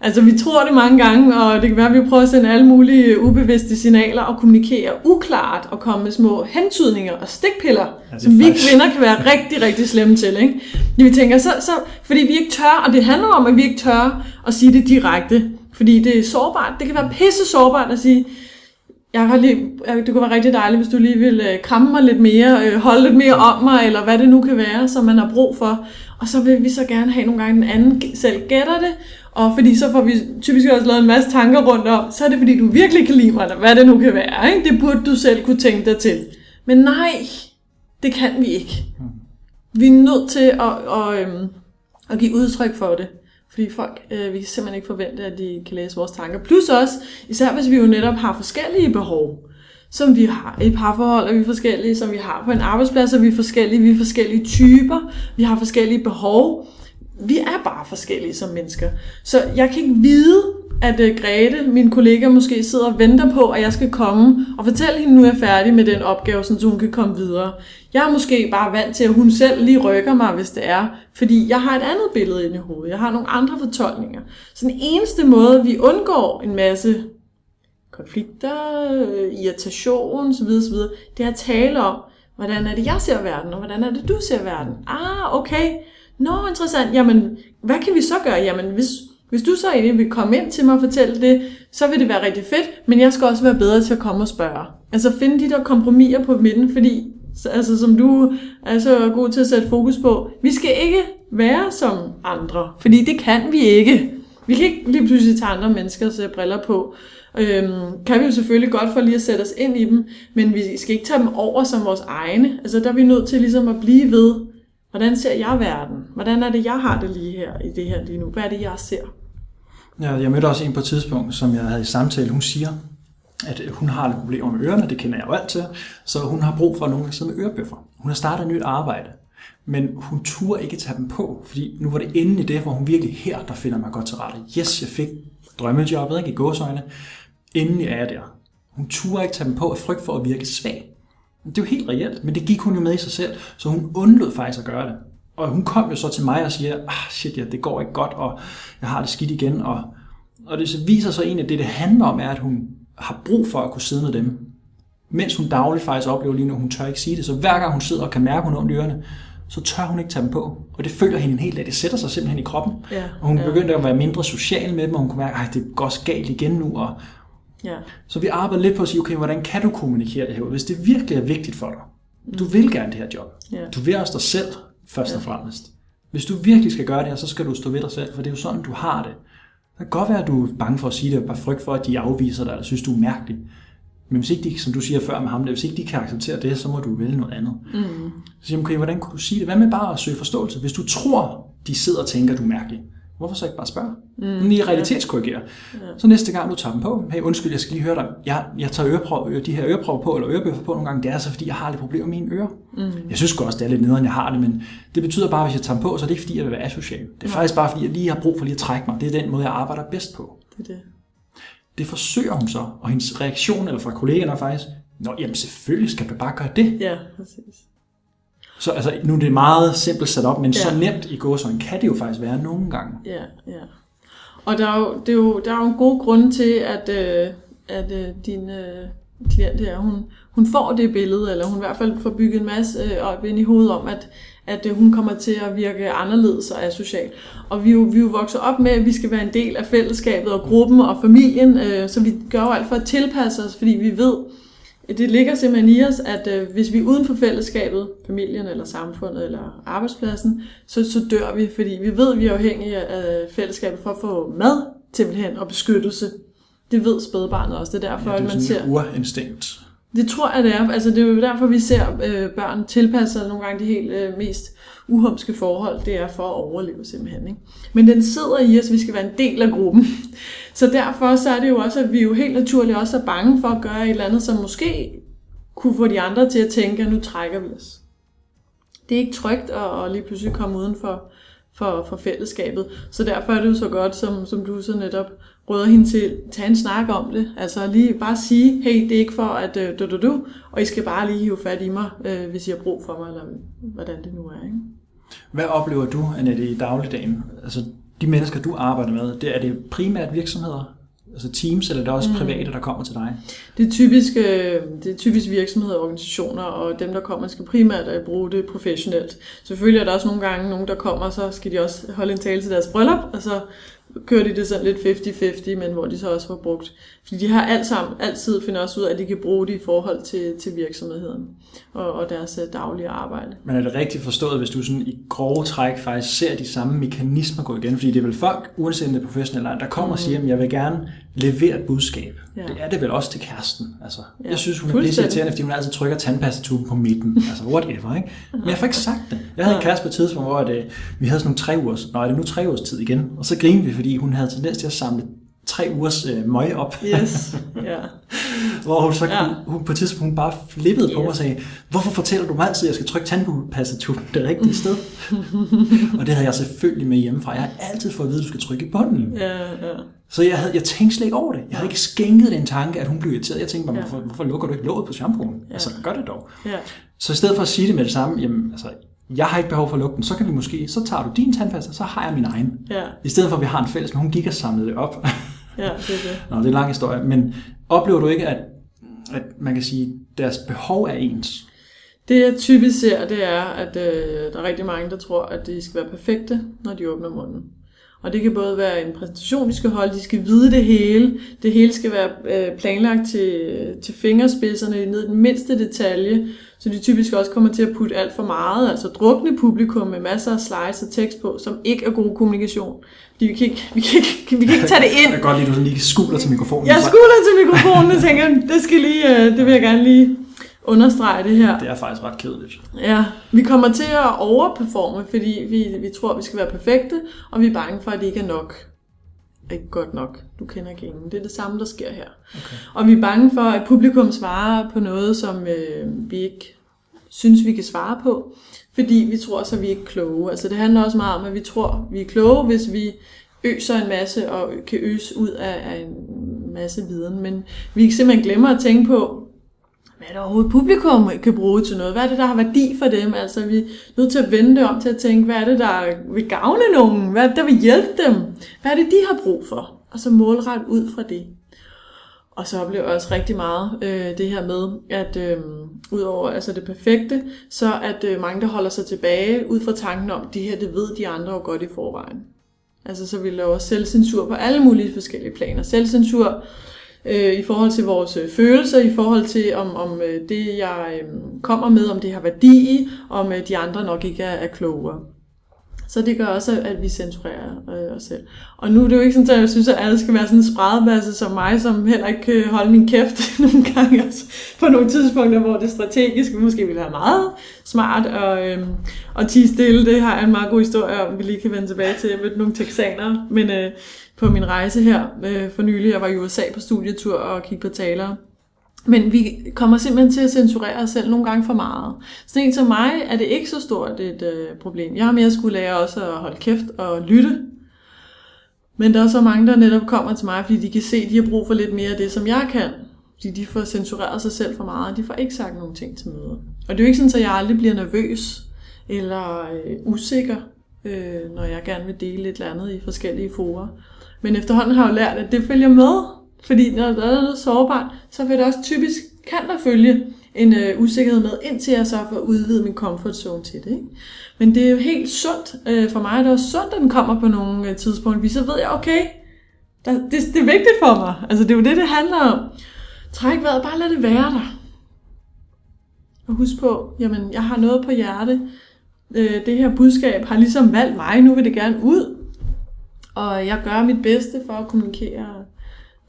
Altså, vi tror det mange gange, og det kan være, at vi prøver at sende alle mulige ubevidste signaler og kommunikere uklart og komme med små hentydninger og stikpiller, ja, som vi kvinder kan være rigtig, rigtig slemme til. Ikke? Vi tænker, så, så, fordi vi ikke tør, og det handler om, at vi ikke tør at sige det direkte, fordi det er sårbart. Det kan være pisse sårbart at sige, jeg har lige, det kunne være rigtig dejligt, hvis du lige ville øh, kramme mig lidt mere, øh, holde lidt mere om mig, eller hvad det nu kan være, som man har brug for. Og så vil vi så gerne have nogle gange, den anden selv gætter det, og fordi så får vi typisk også lavet en masse tanker rundt om, så er det fordi, du virkelig kan lide mig, eller hvad det nu kan være. Ikke? Det burde du selv kunne tænke dig til. Men nej, det kan vi ikke. Vi er nødt til at, at, at, øhm, at give udtryk for det. Fordi folk, øh, vi kan simpelthen ikke forvente, at de kan læse vores tanker. Plus også, især hvis vi jo netop har forskellige behov, som vi har i parforhold, er vi forskellige, som vi har på en arbejdsplads, er vi forskellige, vi er forskellige typer, vi har forskellige behov. Vi er bare forskellige som mennesker. Så jeg kan ikke vide, at uh, Grete, min kollega, måske sidder og venter på, at jeg skal komme og fortælle hende, nu er jeg færdig med den opgave, så hun kan komme videre. Jeg er måske bare vant til, at hun selv lige rykker mig, hvis det er, fordi jeg har et andet billede inde i hovedet. Jeg har nogle andre fortolkninger. Så den eneste måde, vi undgår en masse konflikter, øh, irritation osv., osv., det er at tale om, hvordan er det, jeg ser verden, og hvordan er det, du ser verden. Ah, okay. Nå, interessant. Jamen, hvad kan vi så gøre? Jamen, hvis, hvis du så egentlig vil komme ind til mig og fortælle det, så vil det være rigtig fedt, men jeg skal også være bedre til at komme og spørge. Altså finde de der kompromiser på midten, fordi altså, som du er så god til at sætte fokus på, vi skal ikke være som andre, fordi det kan vi ikke. Vi kan ikke lige pludselig tage andre menneskers øh, briller på. Øhm, kan vi jo selvfølgelig godt for lige at sætte os ind i dem, men vi skal ikke tage dem over som vores egne. Altså der er vi nødt til ligesom at blive ved, hvordan ser jeg verden? Hvordan er det, jeg har det lige her i det her lige nu? Hvad er det, jeg ser? Ja, jeg mødte også en på et tidspunkt, som jeg havde i samtale. Hun siger, at øh, hun har lidt problemer med ørerne, det kender jeg jo alt til, så hun har brug for nogen, der sidder med ørebøffer. Hun har startet et nyt arbejde, men hun turde ikke tage dem på, fordi nu var det endelig det, hvor hun virkelig her, der finder mig godt til rette. Yes, jeg fik drømmejobbet ikke, i gåsøjne. Endelig er jeg der. Hun turde ikke tage dem på af frygt for at virke svag. Det er jo helt reelt, men det gik hun jo med i sig selv, så hun undlod faktisk at gøre det. Og hun kom jo så til mig og siger, ah shit, ja, det går ikke godt, og jeg har det skidt igen. Og, og det viser sig egentlig, at det, det handler om, er, at hun har brug for at kunne sidde med dem. Mens hun dagligt faktisk oplever lige nu, hun tør ikke sige det. Så hver gang hun sidder og kan mærke, at hun har ondt i ørerne, så tør hun ikke tage dem på. Og det følger hende en hel dag. Det sætter sig simpelthen i kroppen. Ja, Og hun ja. begyndte at være mindre social med dem, og hun kunne mærke, at det går galt igen nu. Og Ja. så vi arbejder lidt på at sige, okay, hvordan kan du kommunikere det her? Hvis det virkelig er vigtigt for dig. Du vil gerne det her job. Ja. Du vil også dig selv, først og fremmest. Hvis du virkelig skal gøre det her, så skal du stå ved dig selv, for det er jo sådan, du har det. Det kan godt være, at du er bange for at sige det, bare frygt for, at de afviser dig, eller synes, du er mærkelig. Men hvis ikke de, som du siger før med ham, hvis ikke de kan acceptere det, så må du vælge noget andet. Mm. Så siger okay, hvordan kunne du sige det? Hvad med bare at søge forståelse? Hvis du tror, de sidder og tænker, du er mærkelig, hvorfor så ikke bare spørge? Mm. Lige realitetskorrigere. Ja. Så næste gang du tager dem på, hey undskyld, jeg skal lige høre dig, jeg, jeg tager øreprøver, de her øreprøver på, eller ørebøffer på nogle gange, det er så fordi, jeg har lidt problemer med mine ører. Mm. Jeg synes sgu også, det er lidt nederen, jeg har det, men det betyder bare, at hvis jeg tager dem på, så er det ikke fordi, jeg vil være asocial. Det er faktisk bare fordi, jeg lige har brug for lige at trække mig. Det er den måde, jeg arbejder bedst på. Det er det. Det forsøger hun så, og hendes reaktion, eller fra kollegaerne er faktisk, Nå, jamen selvfølgelig skal du bare gøre det. Ja, præcis. Så altså, nu er det meget simpelt sat op, men ja. så nemt i gåsøjne kan det jo faktisk være nogle gange. Ja, ja. Og der er jo, det er jo, der er jo en god grund til, at, øh, at øh, din øh, klient her, hun, hun får det billede, eller hun i hvert fald får bygget en masse øh, op ind i hovedet om, at, at øh, hun kommer til at virke anderledes og asocial. Og vi er, jo, vi er jo vokset op med, at vi skal være en del af fællesskabet og gruppen og familien, øh, så vi gør jo alt for at tilpasse os, fordi vi ved, det ligger simpelthen i os, at øh, hvis vi er uden for fællesskabet, familien eller samfundet eller arbejdspladsen, så, så dør vi, fordi vi ved, at vi er afhængige af fællesskabet for at få mad simpelthen og beskyttelse. Det ved spædbarnet også. Det er derfor, Ja, at det er man sådan ser... urinstinkt. Det tror jeg, det er. Altså, det er jo derfor, vi ser øh, børn tilpasse sig nogle gange de helt øh, mest uhumske forhold. Det er for at overleve simpelthen. Ikke? Men den sidder i os, vi skal være en del af gruppen. Så derfor så er det jo også, at vi jo helt naturligt også er bange for at gøre et eller andet, som måske kunne få de andre til at tænke, at nu trækker vi os. Det er ikke trygt at, at lige pludselig komme uden for, for, for fællesskabet. Så derfor er det jo så godt, som, som du så netop råder hende til, tage en snak om det. Altså lige bare sige, hey, det er ikke for at øh, du, du, du, og I skal bare lige hive fat i mig, øh, hvis I har brug for mig, eller hvordan det nu er. Ikke? Hvad oplever du, Annette, i dagligdagen? Altså, de mennesker, du arbejder med, det er det primært virksomheder, altså teams, eller er det også mm. private, der kommer til dig? Det er typisk, det er typisk virksomheder og organisationer, og dem, der kommer, skal primært øh, bruge det professionelt. Selvfølgelig er der også nogle gange nogen, der kommer, så skal de også holde en tale til deres bryllup, og så kører de det sådan lidt 50-50, men hvor de så også får brugt. Fordi de har alt sammen, altid finder også ud af, at de kan bruge det i forhold til, til virksomheden og, og deres øh, daglige arbejde. Men er det rigtigt forstået, hvis du sådan i grove træk faktisk ser de samme mekanismer gå igen? Fordi det er vel folk, uanset om det er professionelle, der kommer og siger, at jeg vil gerne levere et budskab. Ja. Det er det vel også til kæresten. Altså, Ja, jeg synes, hun er pisse irriterende, fordi hun altid trykker tandpastatuben på midten. Altså, whatever, ikke? Men jeg får ikke sagt det. Jeg havde en kæreste på et tidspunkt, hvor det, vi havde sådan nogle tre ugers, nej, det er nu tre ugers tid igen. Og så grinede vi, fordi hun havde tendens til at samle tre ugers øh, møg op. Yes, ja. [laughs] Hvor hun så Ja. hun på et tidspunkt bare flippede på mig og Yes. sagde, hvorfor fortæller du mig altid, at jeg skal trykke tandpastatuben det rigtige [laughs] sted? og det havde jeg selvfølgelig med hjemmefra. Jeg har altid fået at vide, at du skal trykke i bunden. ja, ja. Så jeg, havde, jeg tænkte slet ikke over det. Jeg havde ikke skænket den tanke, at hun blev irriteret. Jeg tænkte bare, hvorfor, hvorfor lukker du ikke låget på shampooen? Ja. Altså, gør det dog. ja. Så i stedet for at sige det med det samme, jamen, altså, jeg har ikke behov for at lukke den, så kan vi måske, så tager du din tandpasta, så har jeg min egen. Ja, I stedet for, at vi har en fælles, men hun gik og samlede det op. [laughs] ja, det er det. Nå, det er en lang historie, men oplever du ikke, at, at man kan sige, deres behov er ens? Det jeg typisk ser, det er, at øh, der er rigtig mange, der tror, at de skal være perfekte, når de åbner munden. Og det kan både være en præsentation, de skal holde, de skal vide det hele. Det hele skal være øh, planlagt til, til fingerspidserne, ned i den mindste detalje. Så de typisk også kommer til at putte alt for meget, altså drukne publikum med masser af slides og tekst på, som ikke er god kommunikation. Fordi vi kan ikke, vi kan ikke, vi kan ikke tage det ind. [laughs] Jeg kan godt lide, at du lige skuler til mikrofonen. Jeg skuler til mikrofonen og tænker, det skal lige, øh, det vil jeg gerne lige understrege det her. Det er faktisk ret kedeligt. Ja, vi kommer til at overperforme, fordi vi, vi tror, vi skal være perfekte, og vi er bange for, at det ikke er nok. Ikke godt nok. Du kender gængen. Det er det samme, der sker her. Okay. Og vi er bange for, at publikum svarer på noget, som øh, vi ikke synes, vi kan svare på, fordi vi tror så, vi er ikke kloge. Altså det handler også meget om, at vi tror, vi er kloge, hvis vi øser en masse og kan øse ud af, af en masse viden. Men vi simpelthen glemmer at tænke på, hvad er det overhovedet publikum kan bruge til noget? Hvad er det, der har værdi for dem? Altså, vi er nødt til at vende det om til at tænke, hvad er det, der vil gavne nogen? Hvad er det, der vil hjælpe dem? Hvad er det, de har brug for? Og så målret ud fra det. Og så oplever jeg også rigtig meget øh, det her med, at øh, udover altså det perfekte, så at øh, mange, der holder sig tilbage ud fra tanken om, det her, det ved de andre jo godt i forvejen. Altså så vi laver selvcensur på alle mulige forskellige planer. Selvcensur øh, i forhold til vores øh, følelser, i forhold til om, om øh, det, jeg øh, kommer med, om det har værdi, om øh, de andre nok ikke er, er klogere. Så det gør også, at vi censurerer øh, os selv. Og nu er det jo ikke sådan, at jeg synes, at alle skal være sådan en spredbasse som mig, som heller ikke kan holde min kæft [laughs] nogle gange. også. på nogle tidspunkter, hvor det strategisk måske ville være meget smart og, øh, og tige stille. Det har jeg en meget god historie om, vi lige kan vende tilbage til. Jeg mødte nogle texanere, men øh, på min rejse her øh, for nylig, jeg var i USA på studietur og kiggede på talere. Men vi kommer simpelthen til at censurere os selv nogle gange for meget. Så en som mig er det ikke så stort et øh, problem. Jeg har mere skulle lære også at holde kæft og lytte. Men der er så mange, der netop kommer til mig, fordi de kan se, at de har brug for lidt mere af det, som jeg kan. Fordi de får censureret sig selv for meget, og de får ikke sagt nogen ting til møder. Og det er jo ikke sådan, at jeg aldrig bliver nervøs eller øh, usikker, øh, når jeg gerne vil dele et eller andet i forskellige forer. Men efterhånden har jeg jo lært, at det følger med. Fordi når der er noget sårbart, så vil der også typisk, kan der følge en øh, usikkerhed med, indtil jeg så får udvidet min comfort zone til det. Ikke? Men det er jo helt sundt. Øh, for mig er det også sundt, at den kommer på nogle øh, tidspunkter, fordi så ved jeg, okay, der, det, det er vigtigt for mig. Altså det er jo det, det handler om. Træk vejret, bare lad det være der. Og husk på, jamen jeg har noget på hjerte. Øh, det her budskab har ligesom valgt mig, nu vil det gerne ud. Og jeg gør mit bedste for at kommunikere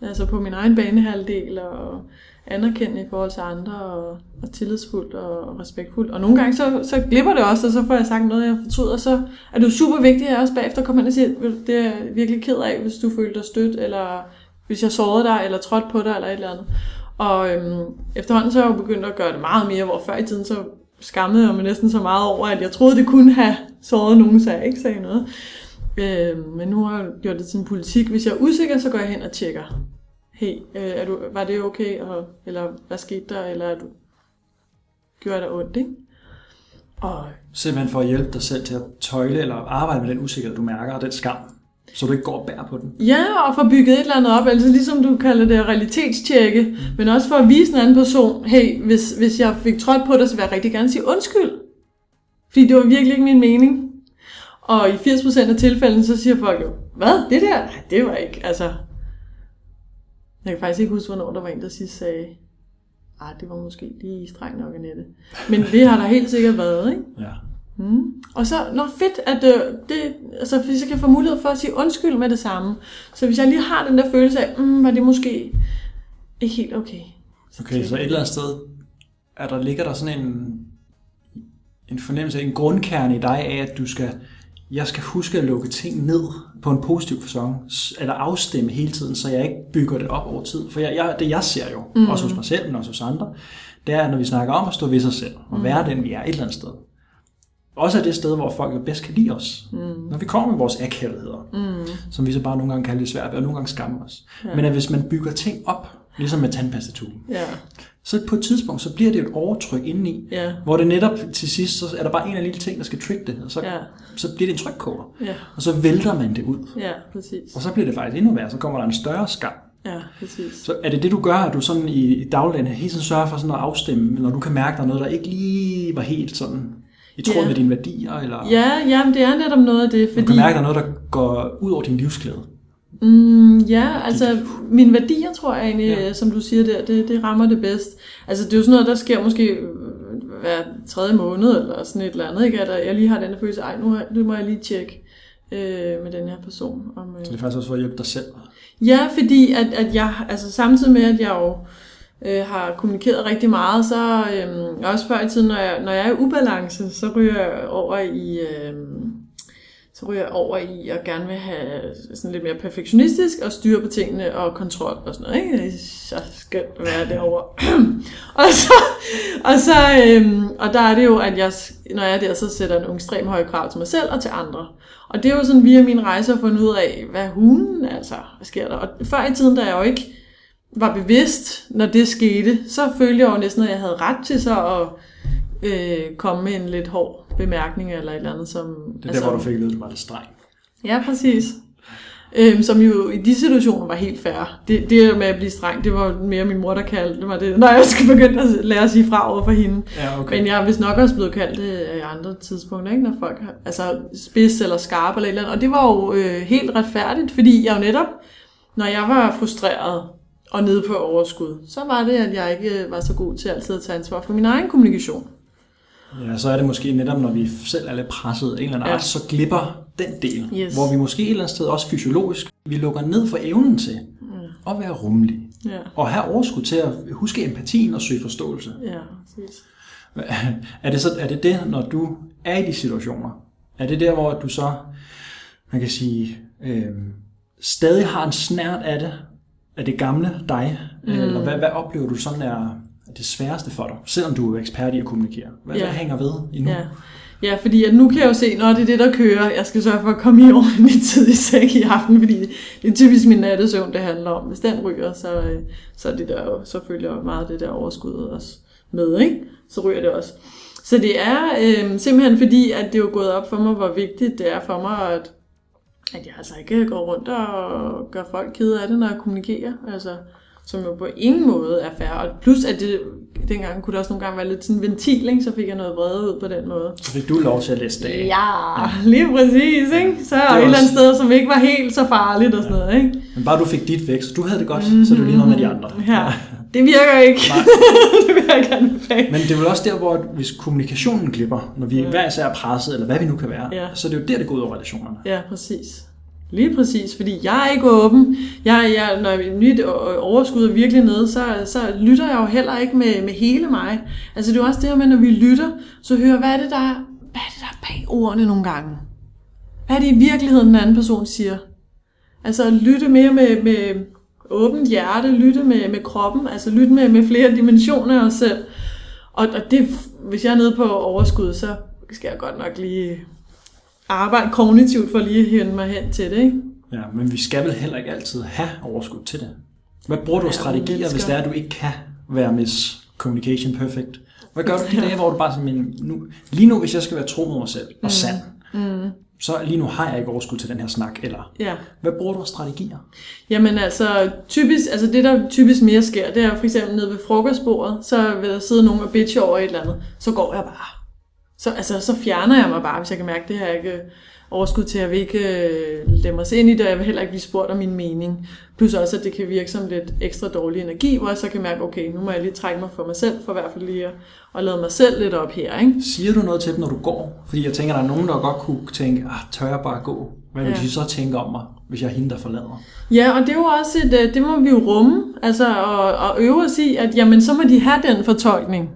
altså på min egen banehalvdel og anerkendende i forhold til andre og, og tillidsfuldt og respektfuldt. Og nogle gange så, så glipper det også, og så får jeg sagt noget, jeg fortryder, og så er det jo super vigtigt, at jeg også bagefter kommer ind og siger, det er jeg virkelig ked af, hvis du følte dig stødt, eller hvis jeg sårede dig, eller trådte på dig, eller et eller andet. Og øhm, efterhånden så er jeg jo begyndt at gøre det meget mere, hvor før i tiden så skammede jeg mig næsten så meget over, at jeg troede, det kunne have såret nogen, så jeg ikke sagde noget. Øh, men nu har jeg gjort det til en politik. Hvis jeg er usikker, så går jeg hen og tjekker. Hey, øh, er du, var det okay? Og, eller hvad skete der? Eller er du, gjorde det ondt, ikke? Og, Simpelthen for at hjælpe dig selv til at tøjle eller arbejde med den usikkerhed, du mærker, og den skam, så du ikke går og bærer på den. Ja, og få bygget et eller andet op, altså ligesom du kalder det realitetstjekke, mm. men også for at vise en anden person, hey, hvis, hvis jeg fik trådt på dig, så vil jeg rigtig gerne sige undskyld. Fordi det var virkelig ikke min mening. Og i 80% af tilfældene, så siger folk jo, hvad, det der? Nej, det var ikke, altså... Jeg kan faktisk ikke huske, hvornår der var en, der sidst sagde, ah, det var måske lige strengt nok, Annette. Men det har der helt sikkert været, ikke? Ja. Mm. Og så, nå fedt, at øh, det, altså, hvis jeg kan få mulighed for at sige undskyld med det samme. Så hvis jeg lige har den der følelse af, mm, var det måske ikke helt okay. Så okay, så et eller andet sted, er der, ligger der sådan en, en fornemmelse, en grundkerne i dig af, at du skal jeg skal huske at lukke ting ned på en positiv fasong, eller afstemme hele tiden, så jeg ikke bygger det op over tid. For jeg, jeg, det jeg ser jo, mm. også hos mig selv, men også hos andre, det er, når vi snakker om at stå ved sig selv, og mm. være den, vi er et eller andet sted. Også er det sted, hvor folk jo bedst kan lide os. Mm. Når vi kommer med vores akavigheder, mm. som vi så bare nogle gange kalder det svært og nogle gange skammer os. Ja. Men at hvis man bygger ting op, ligesom med tandpastatuben, ja så på et tidspunkt, så bliver det et overtryk indeni, ja. hvor det netop til sidst, så er der bare en af lille ting, der skal trigge det, og så, ja. så bliver det en trykkoger, ja. og så vælter man det ud. Ja, præcis. Og så bliver det faktisk endnu værre, så kommer der en større skam. Ja, præcis. Så er det det, du gør, at du sådan i, i dagligdagen hele tiden sørger for sådan at afstemme, når du kan mærke, der er noget, der ikke lige var helt sådan i tråd ja. med dine værdier? Eller? Ja, jamen, det er netop noget af det. Fordi... Du kan mærke, der er noget, der går ud over din livsglæde. Mm, ja, altså mine værdier, tror jeg egentlig, ja. som du siger der, det, det rammer det bedst. Altså det er jo sådan noget, der sker måske øh, hver tredje måned, eller sådan et eller andet, ikke? at jeg lige har den der følelse, ej, nu, nu må jeg lige tjekke øh, med den her person. Om, øh... Så det er faktisk også for at hjælpe dig selv? Ja, fordi at, at jeg, altså samtidig med, at jeg jo øh, har kommunikeret rigtig meget, så øh, også før i tiden, når jeg, når jeg er i ubalance, så ryger jeg over i... Øh, så ryger jeg over i at gerne vil have sådan lidt mere perfektionistisk og styre på tingene og kontrol og sådan noget. Ikke? Det er så skønt at være derovre. [clears throat] og, så, og, så, øhm, og der er det jo, at jeg, når jeg er der, så sætter en nogle ekstremt høje krav til mig selv og til andre. Og det er jo sådan via min rejse at finde ud af, hvad hunden altså, hvad sker der? Og før i tiden, der er jeg jo ikke var bevidst, når det skete, så følte jeg jo næsten, at jeg havde ret til så at øh, komme med en lidt hård bemærkning eller et eller andet. Som, Det er altså, der, hvor du fik at du var lidt streng. Ja, præcis. Øhm, som jo i de situationer var helt fair. Det, det med at blive streng, det var mere min mor, der kaldte det mig det, når jeg skulle begynde at lære at sige fra over for hende. Ja, okay. Men jeg er vist nok også blevet kaldt det i andre tidspunkter, ikke? når folk har, altså spids eller skarp eller et eller andet. Og det var jo øh, helt retfærdigt, fordi jeg jo netop, når jeg var frustreret og nede på overskud, så var det, at jeg ikke øh, var så god til altid at tage ansvar for min egen kommunikation. Ja, så er det måske netop, når vi selv er lidt presset af en eller anden Ja. art, så glipper den del, Yes. hvor vi måske et eller andet sted også fysiologisk, vi lukker ned for evnen til at være rummelig. Ja, Og have overskud til at huske empatien og søge forståelse. ja, præcis. [laughs] Er det, så, er det det, når du er i de situationer? Er det der, hvor du så, man kan sige, øh, stadig har en snært af det, af det gamle dig? Mm. Eller hvad, hvad oplever du sådan er det sværeste for dig, selvom du er ekspert i at kommunikere? Hvad, Ja. hvad hænger ved endnu? Ja. ja, fordi at nu kan jeg jo se, når det er det, der kører. Jeg skal sørge for at komme i ordentlig tid i sæk i aften, fordi det er typisk min nattesøvn, det handler om. Hvis den ryger, så, øh, så, er det der jo, så følger meget det der overskud også med, ikke? Så ryger det også. Så det er øh, simpelthen fordi, at det er jo gået op for mig, hvor vigtigt det er for mig, at, at jeg altså ikke går rundt og gør folk kede af det, når jeg kommunikerer. Altså, som jo på ingen måde er fair. Og plus, at det dengang kunne det også nogle gange være lidt sådan en ventil, ikke? så fik jeg noget vrede ud på den måde. Så fik du lov til at læse det af. Ja, lige præcis, ikke? Så Det er et eller andet sted, som ikke var helt så farligt og sådan noget, ikke? Men bare du fik dit væk, så du havde det godt, mm-hmm. så jo lige noget med de andre. Ja, det virker ikke. [laughs] Det vil jeg ikke anbefale. Men det er vel også der, hvor hvis kommunikationen glipper, når vi hver især er presset, eller hvad vi nu kan være, Ja. så er det jo der, det går ud over relationerne. Ja, præcis. Lige præcis, fordi jeg er ikke åben. Jeg, jeg, når mit overskud er virkelig nede, så, så lytter jeg jo heller ikke med, med hele mig. Altså det er jo også det her med, når vi lytter, så hører, hvad er det, der, hvad er det, der er bag ordene nogle gange? Hvad er det i virkeligheden, den anden person siger? Altså at lytte mere med, med åbent hjerte, lytte med, med kroppen, altså lytte med, med flere dimensioner af os selv. Og, og det, hvis jeg er nede på overskud, så skal jeg godt nok lige arbejde kognitivt for lige at hente mig hen til det, ikke? Ja, men vi skal vel heller ikke altid have overskud til det. Hvad bruger du af Ja, strategier, mennesker. hvis det er, at du ikke kan være Miss Communication Perfect? Hvad gør du de dage, hvor du bare sådan, men nu, lige nu, hvis jeg skal være tro mod mig selv og sand, Mm. så lige nu har jeg ikke overskud til den her snak, eller Ja. hvad bruger du af strategier? Jamen altså, typisk, altså det der typisk mere sker, det er for eksempel nede ved frokostbordet, så vil der sidde nogen og bitche over et eller andet, så går jeg bare. Så, altså, så fjerner jeg mig bare, hvis jeg kan mærke, at det her ikke overskud til, at jeg vil ikke øh, lade mig ind i det, og jeg vil heller ikke blive spurgt om min mening. Plus også, at det kan virke som lidt ekstra dårlig energi, hvor jeg så kan mærke, okay, nu må jeg lige trække mig for mig selv, for i hvert fald lige at, at lade mig selv lidt op her, ikke? Siger du noget til dem, når du går? Fordi jeg tænker, der er nogen, der godt kunne tænke, ah, tør jeg bare gå? Hvad vil Ja. de så tænke om mig, hvis jeg er hende, der forlader? Ja, og det er jo også et, øh, det må vi jo rumme, altså og, og øve os i, at jamen, så må de have den fortolkning.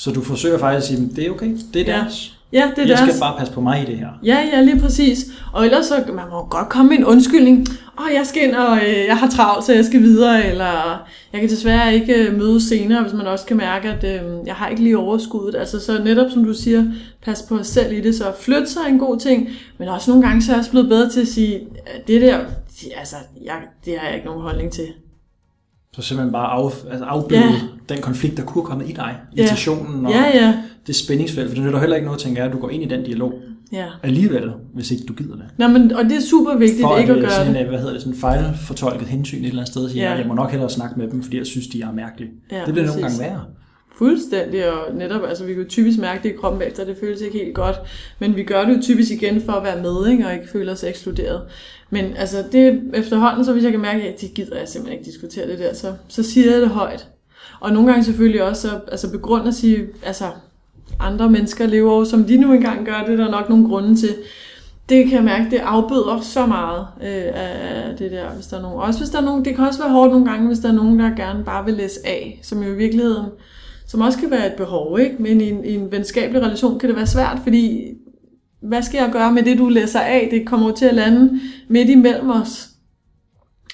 Så du forsøger faktisk at sige, det er okay, det er Ja. deres. Ja, det er jeg deres. skal bare passe på mig i det her. Ja, ja, lige præcis. Og ellers så, man må godt komme med en undskyldning. Åh, jeg skal ind, og øh, jeg har travlt, så jeg skal videre, eller jeg kan desværre ikke øh, møde senere, hvis man også kan mærke, at øh, jeg har ikke lige overskuddet. Altså så netop, som du siger, pas på os selv i det, så flyt sig en god ting, men også nogle gange så er jeg også blevet bedre til at sige, det der, altså, jeg, det har jeg ikke nogen holdning til. Så simpelthen bare af, altså afbøde Ja. den konflikt, der kunne komme i dig. Ja. Irritationen og Ja, ja, det spændingsfelt. For det nytter heller ikke noget, tænker jeg, at du går ind i den dialog ja. alligevel, hvis ikke du gider det. Nå, men, og det er super vigtigt For ikke at øh, gøre sådan det. øh, hvad hedder det, sådan fejlfortolket hensyn et eller andet sted, siger, Ja. jeg må nok hellere snakke med dem, fordi jeg synes, de er mærkelige. Ja, det bliver nogle præcis. gange værre. Fuldstændig, og netop, altså vi kan jo typisk mærke det i kroppen bagefter, det føles ikke helt godt, men vi gør det jo typisk igen for at være med, ikke, og ikke føle os ekskluderet. Men altså det efterhånden, så hvis jeg kan mærke, at det gider jeg simpelthen ikke diskutere det der, så, så siger jeg det højt. Og nogle gange selvfølgelig også så, altså begrunde at sige, altså andre mennesker lever jo, som de nu engang gør, det er der nok nogle grunde til. Det kan jeg mærke, det afbøder så meget øh, af det der, hvis der er nogen. Også hvis der er nogen, det kan også være hårdt nogle gange, hvis der er nogen, der gerne bare vil læse af, som jo i virkeligheden som også kan være et behov, ikke? Men i en, i en venskabelig relation kan det være svært, fordi hvad skal jeg gøre med det, du læser af? Det kommer jo til at lande midt imellem os.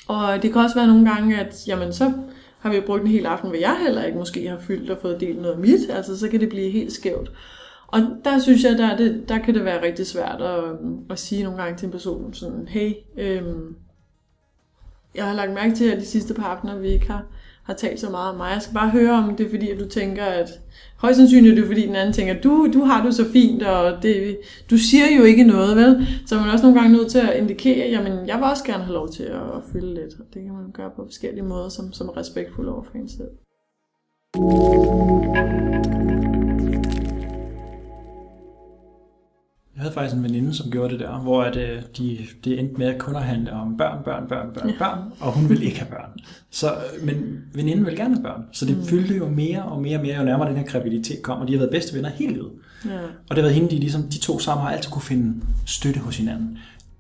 Og det kan også være nogle gange, at jamen, så har vi brugt en hel aften, hvor jeg heller ikke måske har fyldt og fået delt noget af mit. Altså, så kan det blive helt skævt. Og der synes jeg, der, er det, der kan det være rigtig svært at, at sige nogle gange til en person sådan, hey, øhm, jeg har lagt mærke til, at de sidste par aftener, vi ikke har, har talt så meget om mig. Jeg skal bare høre, om det er fordi, at du tænker, at højst sandsynligt er det fordi, den anden tænker, du, du har det så fint, og det, du siger jo ikke noget, vel? Så man er også nogle gange nødt til at indikere, jamen, jeg vil også gerne have lov til at, at fylde lidt. Og det kan man gøre på forskellige måder, som, som er respektfuld over for en selv. Havde faktisk en veninde, som gjorde det der, hvor at, øh, de, det endte med at kun at handle om børn, børn, børn, børn, børn, og hun ville ikke have børn. Så, men veninden ville gerne have børn, så det mm. fyldte jo mere og mere og mere, jo nærmere den her graviditet kom, og de har været bedste venner hele livet. Ja. Og det har været hende, de, ligesom, de to sammen har altid kunne finde støtte hos hinanden.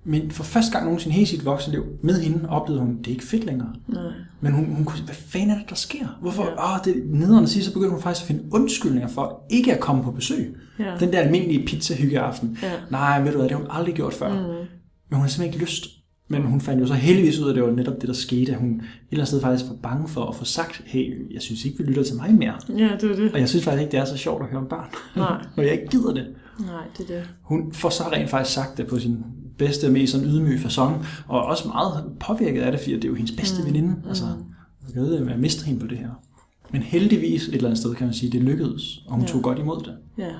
Men for første gang nogensinde hele sit voksenliv med hende oplevede hun, det er ikke fedt længere. Nej. Men hun, hun kunne hvad fanden er det, der sker? Hvorfor? Ja. Oh, det nederen at sige, så begyndte hun faktisk at finde undskyldninger for ikke at komme på besøg. Ja. Den der almindelige pizza aften. Ja. Nej, ved du hvad, det har hun aldrig gjort før. Mm. Men hun har simpelthen ikke lyst. Men hun fandt jo så heldigvis ud af, at det var netop det, der skete. At hun et eller andet sted faktisk var bange for at få sagt, hey, jeg synes ikke, vi lytter til mig mere. Ja, det er det. Og jeg synes faktisk ikke, det er så sjovt at høre om børn. Nej. [laughs] når jeg ikke gider det. Nej, det er det. Hun får så rent faktisk sagt det på sin bedste og mest sådan ydmyge fasong, og også meget påvirket af det, fordi det er jo hendes bedste mm. veninde. Altså, jeg ved, at mister hende på det her. Men heldigvis et eller andet sted kan man sige, det lykkedes, og hun ja. tog godt imod det. Ja.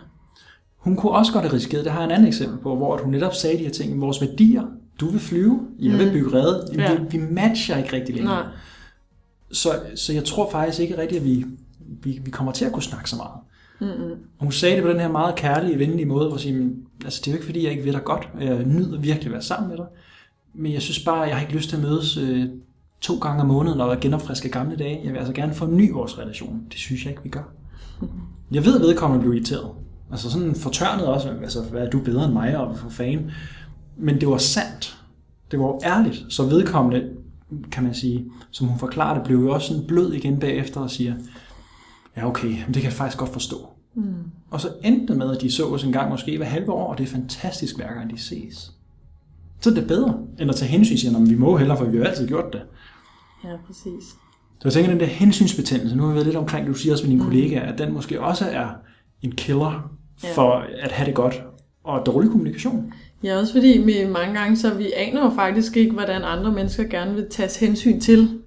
Hun kunne også godt have risikeret, det har jeg en anden eksempel på, hvor hun netop sagde de her ting, vores værdier, du vil flyve, jeg vil mm. bygge redde, ja. vi, vi matcher ikke rigtig længere. Nej. Så, så jeg tror faktisk ikke rigtigt, at vi, vi, vi kommer til at kunne snakke så meget. Mm-hmm. Og hun sagde det på den her meget kærlige, venlige måde, hvor sige, altså det er jo ikke fordi, jeg ikke ved dig godt, og jeg nyder virkelig at være sammen med dig, men jeg synes bare, jeg har ikke lyst til at mødes øh, to gange om måneden og genopfriske gamle dage. Jeg vil altså gerne forny vores relation. Det synes jeg ikke, vi gør. Mm-hmm. [laughs] Jeg ved, at vedkommende blev irriteret. Altså sådan fortørnet også, altså hvad er du bedre end mig, og for fan. Men det var sandt. Det var ærligt. Så vedkommende, kan man sige, som hun forklarer det, blev jo også sådan blød igen bagefter og siger, ja okay, men det kan jeg faktisk godt forstå. Mm. Og så endte det med, at de så os en gang måske hver halve år, og det er fantastisk hver gang de ses. Så det er bedre, end at tage hensyn sige, at vi må hellere, for vi har altid gjort det. Ja, præcis. Så jeg tænker, den der hensynsbetændelse, nu har vi været lidt omkring, du siger også med dine mm. kollegaer, at den måske også er en killer for ja. at have det godt, og dårlig kommunikation. Ja, også fordi vi mange gange, så vi aner jo faktisk ikke, hvordan andre mennesker gerne vil tages hensyn til.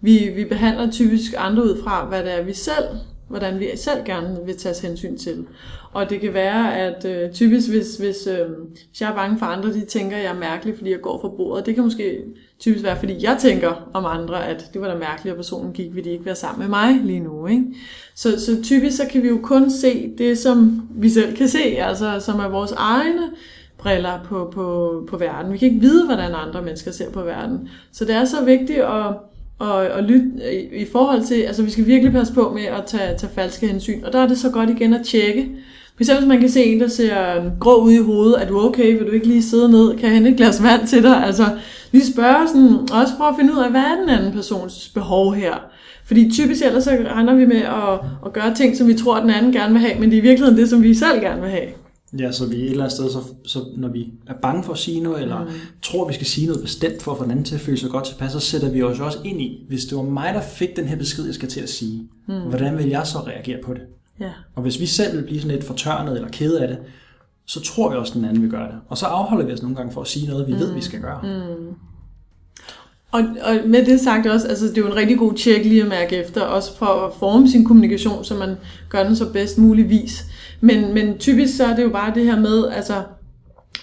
Vi, vi behandler typisk andre ud fra, hvad det er, vi selv hvordan vi selv gerne vil tages hensyn til. Og det kan være, at øh, typisk hvis, hvis, øh, hvis jeg er bange for andre, de tænker, at jeg er mærkelig, fordi jeg går fra bordet. Det kan måske typisk være, fordi jeg tænker om andre, at det var da mærkeligt, at personen gik, vil de ikke være sammen med mig lige nu. Ikke? Så, så typisk så kan vi jo kun se det, som vi selv kan se, altså som er vores egne briller på, på, på verden. Vi kan ikke vide, hvordan andre mennesker ser på verden. Så det er så vigtigt at og, og lytte øh, i, i forhold til, altså vi skal virkelig passe på med at tage, tage falske hensyn. Og der er det så godt igen at tjekke. For hvis man kan se en, der ser øh, grå ud i hovedet, er du okay, vil du ikke lige sidde ned, kan jeg hente et glas vand til dig? Altså lige spørge sådan, og også prøve at finde ud af, hvad er den anden persons behov her? Fordi typisk ellers så render vi med at, at gøre ting, som vi tror, at den anden gerne vil have, men det er i virkeligheden det, som vi selv gerne vil have. Ja, så vi et eller andet sted, så, så når vi er bange for at sige noget, eller mm. tror, vi skal sige noget bestemt for at få den anden til at føle sig godt tilpas, så sætter vi os også ind i, hvis det var mig, der fik den her besked, jeg skal til at sige, mm. hvordan vil jeg så reagere på det? Ja. Og hvis vi selv vil blive sådan lidt fortørnet eller ked af det, så tror vi også, at den anden vil gøre det. Og så afholder vi os nogle gange for at sige noget, vi mm. ved, vi skal gøre. Mm. Og, og med det sagt også, altså det er jo en rigtig god tjek lige at mærke efter, også for at forme sin kommunikation, så man gør den så bedst muligvis. Men, men typisk så er det jo bare det her med, altså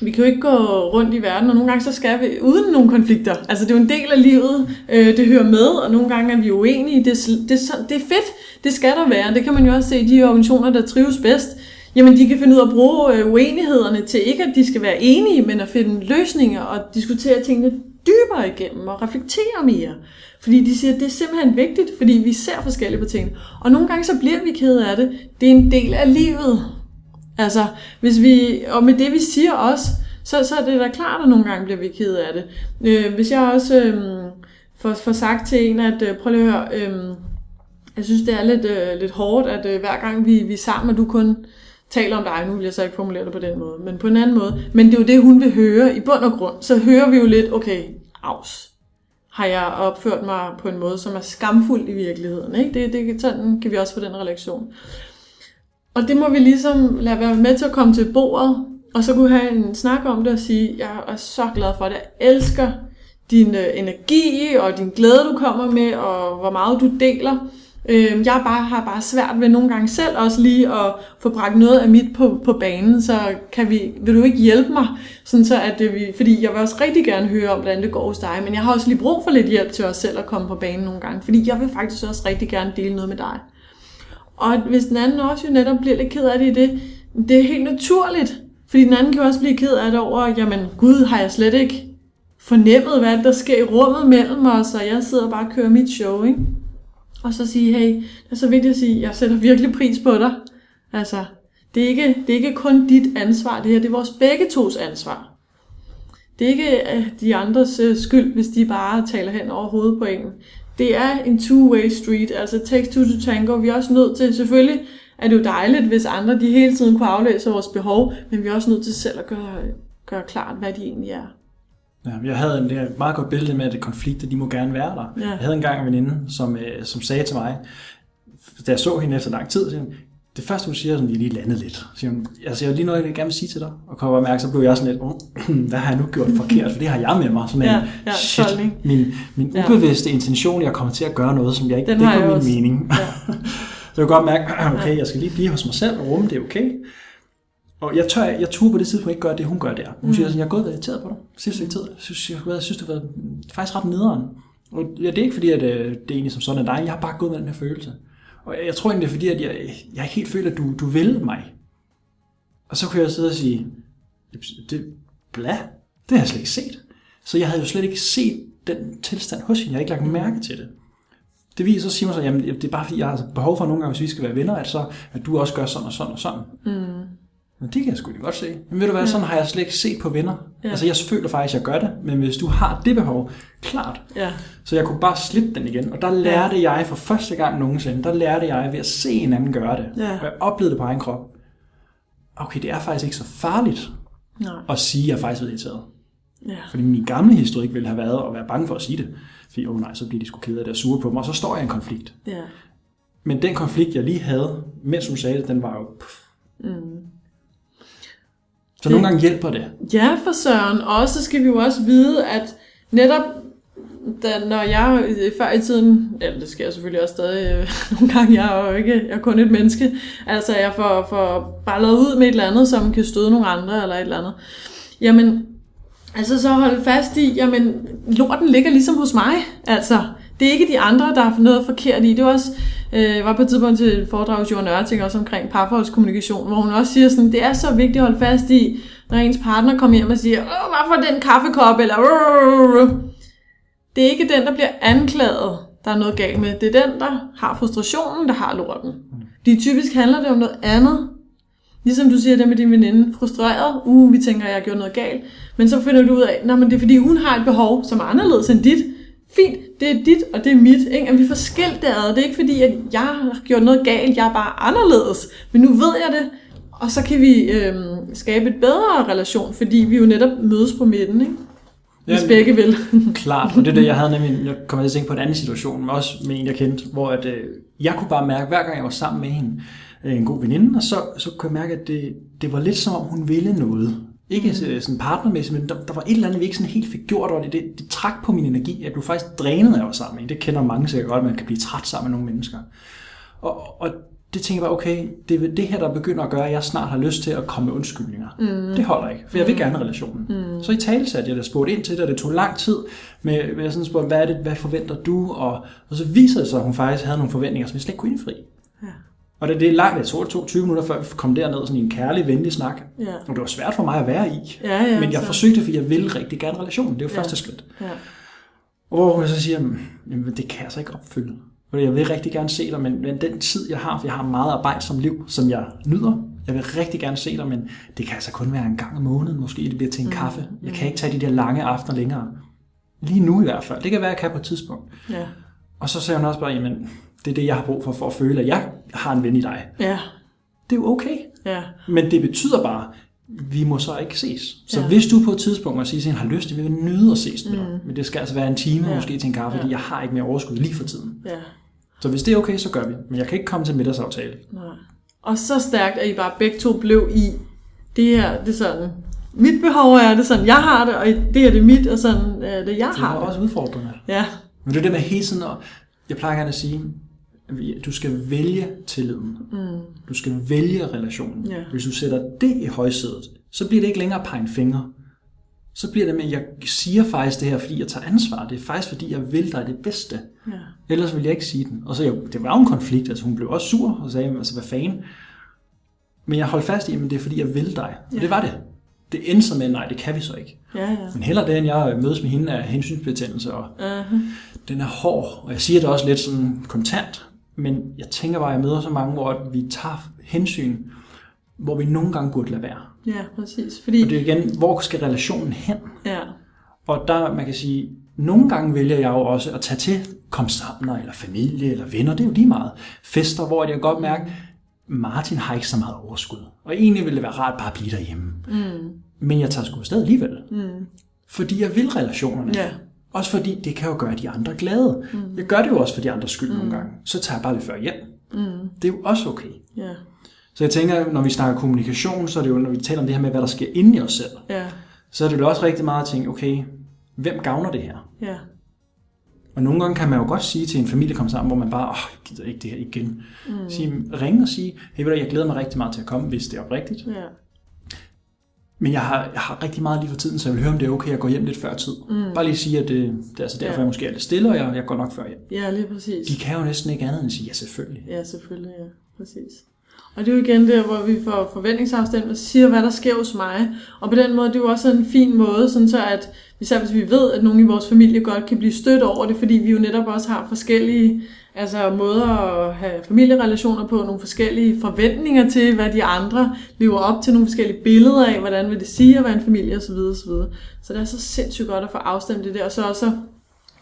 vi kan jo ikke gå rundt i verden, og nogle gange så skal vi uden nogle konflikter. Altså det er jo en del af livet, øh, det hører med, og nogle gange er vi uenige. Det, det, det er fedt, det skal der være. Det kan man jo også se i de organisationer, der trives bedst. Jamen de kan finde ud af at bruge øh, uenighederne til ikke, at de skal være enige, men at finde løsninger og diskutere tingene dybere igennem og reflektere mere. Fordi de siger, at det er simpelthen vigtigt, fordi vi ser forskelligt på tingene. Og nogle gange så bliver vi ked af det. Det er en del af livet. Altså, hvis vi, og med det vi siger også, så, så er det da klart, at nogle gange bliver vi ked af det. Øh, hvis jeg også øh, får, får sagt til en, at øh, prøv lige at høre, øh, jeg synes det er lidt, øh, lidt hårdt, at øh, hver gang vi, vi er sammen, og du kun taler om dig, nu vil jeg så ikke formulere det på den måde, men på en anden måde. Men det er jo det, hun vil høre i bund og grund. Så hører vi jo lidt, okay, afs, har jeg opført mig på en måde, som er skamfuld i virkeligheden. Ikke? Det, det, sådan kan vi også få den relation. Og det må vi ligesom lade være med til at komme til bordet, og så kunne have en snak om det og sige, jeg er så glad for det, jeg elsker din øh, energi og din glæde, du kommer med, og hvor meget du deler. Øh, jeg bare, har bare svært ved nogle gange selv også lige at få bragt noget af mit på, på banen, så kan vi, vil du ikke hjælpe mig, sådan så at øh, vi, fordi jeg vil også rigtig gerne høre om, hvordan det går hos dig, men jeg har også lige brug for lidt hjælp til os selv at komme på banen nogle gange, fordi jeg vil faktisk også rigtig gerne dele noget med dig. Og hvis den anden også jo netop bliver lidt ked af det i det, det er helt naturligt, fordi den anden kan også blive ked af det over, jamen gud, har jeg slet ikke fornemmet, hvad der sker i rummet mellem os, og jeg sidder bare og kører mit show, ikke? Og så sige, hey, det er så vigtigt at sige, jeg sætter virkelig pris på dig. Altså, det er ikke, det er ikke kun dit ansvar, det her, det er vores begge tos ansvar. Det er ikke øh, de andres øh, skyld, hvis de bare taler hen over hovedet på en. Det er en two-way street, altså takes two to tango. Vi er også nødt til, selvfølgelig er det jo dejligt, hvis andre de hele tiden kunne aflæse vores behov, men vi er også nødt til selv at gøre, gøre klart, hvad de egentlig er. Ja, jeg havde en, et meget godt billede med, at konflikter, de må gerne være der. Ja. Jeg havde engang en veninde, som, øh, som sagde til mig, da jeg så hende efter lang tid, siger hun, det første, hun siger, er, at vi lige landet lidt. Siger hun, altså, jeg har lige noget, jeg gerne vil sige til dig. Og kommer mærke, så blev jeg sådan lidt, oh, [clears throat] hvad har jeg nu gjort forkert? For det har jeg med mig. Sådan Ja, en, ja, shit, holdning. min, min Ja. ubevidste intention, jeg kommer til at gøre noget, som jeg ikke, Den det er ikke også. min mening. Ja. [laughs] Så jeg kan godt mærke, [clears throat] okay, jeg skal lige blive hos mig selv og rumme, det er okay. Og jeg tør, jeg turde på det tidspunkt ikke gøre det, hun gør der. Hun siger sådan, jeg har gået været irriteret på dig. Sidste tid. Jeg synes, jeg, jeg synes, det har været faktisk ret nederen. Og ja, det er ikke fordi, at øh, det er egentlig som sådan er dig. Jeg har bare gået med den her følelse. Og jeg tror egentlig, det er fordi, at jeg, jeg ikke helt føler, at du, du vil mig. Og så kunne jeg sidde og sige, det, bla, det har jeg slet ikke set. Så jeg havde jo slet ikke set den tilstand hos hende. Jeg har ikke lagt mærke til det. Det viser så Simon så, jamen det er bare fordi, jeg har altså behov for nogle gange, hvis vi skal være venner, at, så, at du også gør sådan og sådan og sådan. Mm. Men det kan jeg sgu da godt se. Men ved du hvad, sådan har jeg slet ikke set på venner. Ja. Ja. Altså jeg føler faktisk, at jeg gør det, men hvis du har det behov, klart. Ja, Så jeg kunne bare slippe den igen. Og der lærte ja. jeg for første gang nogensinde, der lærte jeg ved at se en anden gøre det. Ja. Og jeg oplevede det på egen krop. Okay, det er faktisk ikke så farligt nej, at sige, at jeg faktisk er irriteret. ja, Fordi min gamle historik ville have været at være bange for at sige det. Fordi, åh oh nej, så bliver de sgu kede af det og sure på mig, og så står jeg i en konflikt. ja. Men den konflikt, jeg lige havde, mens hun sagde det, den var jo... Pff. Så Det- nogle gange hjælper det. Ja, for søren. Og så skal vi jo også vide, at netop da, når jeg før i tiden, eller det sker selvfølgelig også stadig øh, [laughs] nogle gange, jeg er jo ikke, jeg er kun et menneske, altså jeg får, får ballet ud med et eller andet, som kan støde nogle andre eller et eller andet. Jamen, altså så hold fast i, jamen lorten ligger ligesom hos mig, altså. Det er ikke de andre, der har noget forkert i. Det var også, øh, var på et tidspunkt til et foredrag hos Johan Ørting, også omkring parforholdskommunikation, hvor hun også siger sådan, det er så vigtigt at holde fast i, når ens partner kommer hjem og siger, Åh, hvorfor den kaffekop, eller det er ikke den, der bliver anklaget, der er noget galt med. Det er den, der har frustrationen, der har lorten. De typisk handler det om noget andet. Ligesom du siger det med din veninde, frustreret, uh, vi tænker, jeg har gjort noget galt. Men så finder du ud af, at det er fordi, hun har et behov, som er anderledes end dit. Fint, det er dit, og det er mit. Ikke? At vi får skilt det ad. Det er ikke fordi, at jeg har gjort noget galt, jeg er bare anderledes. Men nu ved jeg det, og så kan vi øhm, skabe et bedre relation, fordi vi jo netop mødes på midten, ikke? hvis Jamen, begge vil. [laughs] Klart, og det er det, jeg havde nemlig, jeg kommer til at tænke på en anden situation, men også med en, jeg kendte, hvor at, øh, jeg kunne bare mærke, hver gang jeg var sammen med hende, øh, en god veninde, og så, så kunne jeg mærke, at det, det var lidt som om, hun ville noget. Ikke mm. sådan partnermæssigt, men der, der var et eller andet, vi ikke sådan helt fik gjort, og det, det, det trak på min energi. Jeg blev faktisk drænet af være sammen med. Det kender mange sikkert godt, at man kan blive træt sammen med nogle mennesker. Og, og det tænker jeg bare, okay, det er det her, der begynder at gøre, at jeg snart har lyst til at komme med undskyldninger. Mm. Det holder ikke, for jeg vil gerne relationen. Mm. Så i tale satte jeg det, spurgte ind til det, og det tog lang tid med, med sådan spurgte, hvad er det, hvad forventer du? Og, og så viser det sig, at hun faktisk havde nogle forventninger, som jeg slet ikke kunne indfri. Og det, det er langt, det tog 20 minutter, før vi kom derned sådan i en kærlig, venlig snak. Ja. Og det var svært for mig at være i. Ja, ja, men jeg så- forsøgte, fordi jeg ville rigtig gerne relationen. Det er jo Ja. første skridt. Ja. Og hvor jeg så siger, jamen det kan jeg så ikke opfylde. Fordi jeg vil rigtig gerne se dig, men, men den tid, jeg har, for jeg har meget arbejde som liv, som jeg nyder. Jeg vil rigtig gerne se dig, men det kan altså kun være en gang om måneden, måske det bliver til en kaffe. Jeg kan ikke tage de der lange aftener længere. Lige nu i hvert fald. Det kan være, jeg kan på et tidspunkt. Ja. Og så sagde hun også bare, jamen det er det, jeg har brug for, for at føle, at jeg har en ven i dig. Ja. Det er jo okay. Ja. Men det betyder bare, vi må så ikke ses. Så Ja. hvis du på et tidspunkt må sige, at har lyst til, at vi vil nyde at ses med dig. Men det skal altså være en time Ja. måske til en kaffe, Ja. fordi jeg har ikke mere overskud lige for tiden. Ja. Så hvis det er okay, så gør vi. Men jeg kan ikke komme til middagsaftale. Nej. Og så stærkt, at I bare begge to blev i det her, det er sådan, mit behov er det, sådan jeg har det, og det er det mit, og sådan er det jeg Det er har det. også udfordrende. Ja, Men det er det med hele tiden, at jeg plejer gerne at sige, du skal vælge tilliden. Mm. Du skal vælge relationen. Ja. Hvis du sætter det i højsædet, så bliver det ikke længere pege en finger. Så bliver det med, at jeg siger faktisk det her, fordi jeg tager ansvar. Det er faktisk, fordi jeg vil dig det bedste. ja, Ellers vil jeg ikke sige den. Og så, jo, det var jo en konflikt, altså hun blev også sur og sagde, altså hvad fanden. Men jeg holdt fast i, at det er fordi, jeg vil dig. Og det var det. Det endte så med, nej, det kan vi så ikke. ja, ja. Men heller det, end jeg mødes med hende af hensynsbetændelse, og Uh-huh. den er hård. Og jeg siger det også lidt sådan kontant, men jeg tænker bare, at jeg møder så mange, hvor vi tager hensyn, hvor vi nogle gange burde lade være. Ja, præcis. Fordi, Og det er igen, hvor skal relationen hen? ja, Og der, man kan sige, nogle gange vælger jeg jo også at tage til komsamner, eller familie, eller venner, det er jo lige meget. Fester, hvor jeg godt mærke, Martin har ikke så meget overskud. Og egentlig ville det være rart bare at blive derhjemme. Mm. Men jeg tager sgu afsted alligevel. Mm. Fordi jeg vil relationerne. Ja. Også fordi det kan jo gøre de andre glade. Mm. Jeg gør det jo også for de andres skyld mm. nogle gange. Så tager jeg bare lidt før hjem. Mm. Det er jo også okay. ja, Så jeg tænker, når vi snakker kommunikation, så er det jo, når vi taler om det her med, hvad der sker inde i os selv, ja, så er det jo også rigtig meget at tænke, okay, hvem gavner det her? ja, Og nogle gange kan man jo godt sige til en familie komme sammen, hvor man bare, åh, jeg gider ikke det her igen. Mm. Sige, ring og sige, hey, ved du, jeg glæder mig rigtig meget til at komme, hvis det er oprigtigt. ja, Men jeg har, jeg har rigtig meget lige for tiden, så jeg vil høre, om det er okay at gå hjem lidt før tid. Mm. Bare lige sige, at det, det er altså derfor, Ja. jeg måske er lidt stille, og jeg, jeg går nok før hjem. ja, lige præcis. De kan jo næsten ikke andet end at sige, ja, selvfølgelig. Ja, selvfølgelig, ja. Præcis. Og det er jo igen der, hvor vi får forventningsafstemt og siger, hvad der sker hos mig. Og på den måde, det er jo også en fin måde, sådan så at, især hvis vi ved, at nogen i vores familie godt kan blive stødt over det, fordi vi jo netop også har forskellige altså måder at have familierelationer på, nogle forskellige forventninger til, hvad de andre lever op til, nogle forskellige billeder af, hvordan vil det sige at være en familie osv. osv. Så det er så sindssygt godt at få afstemt det der, og så også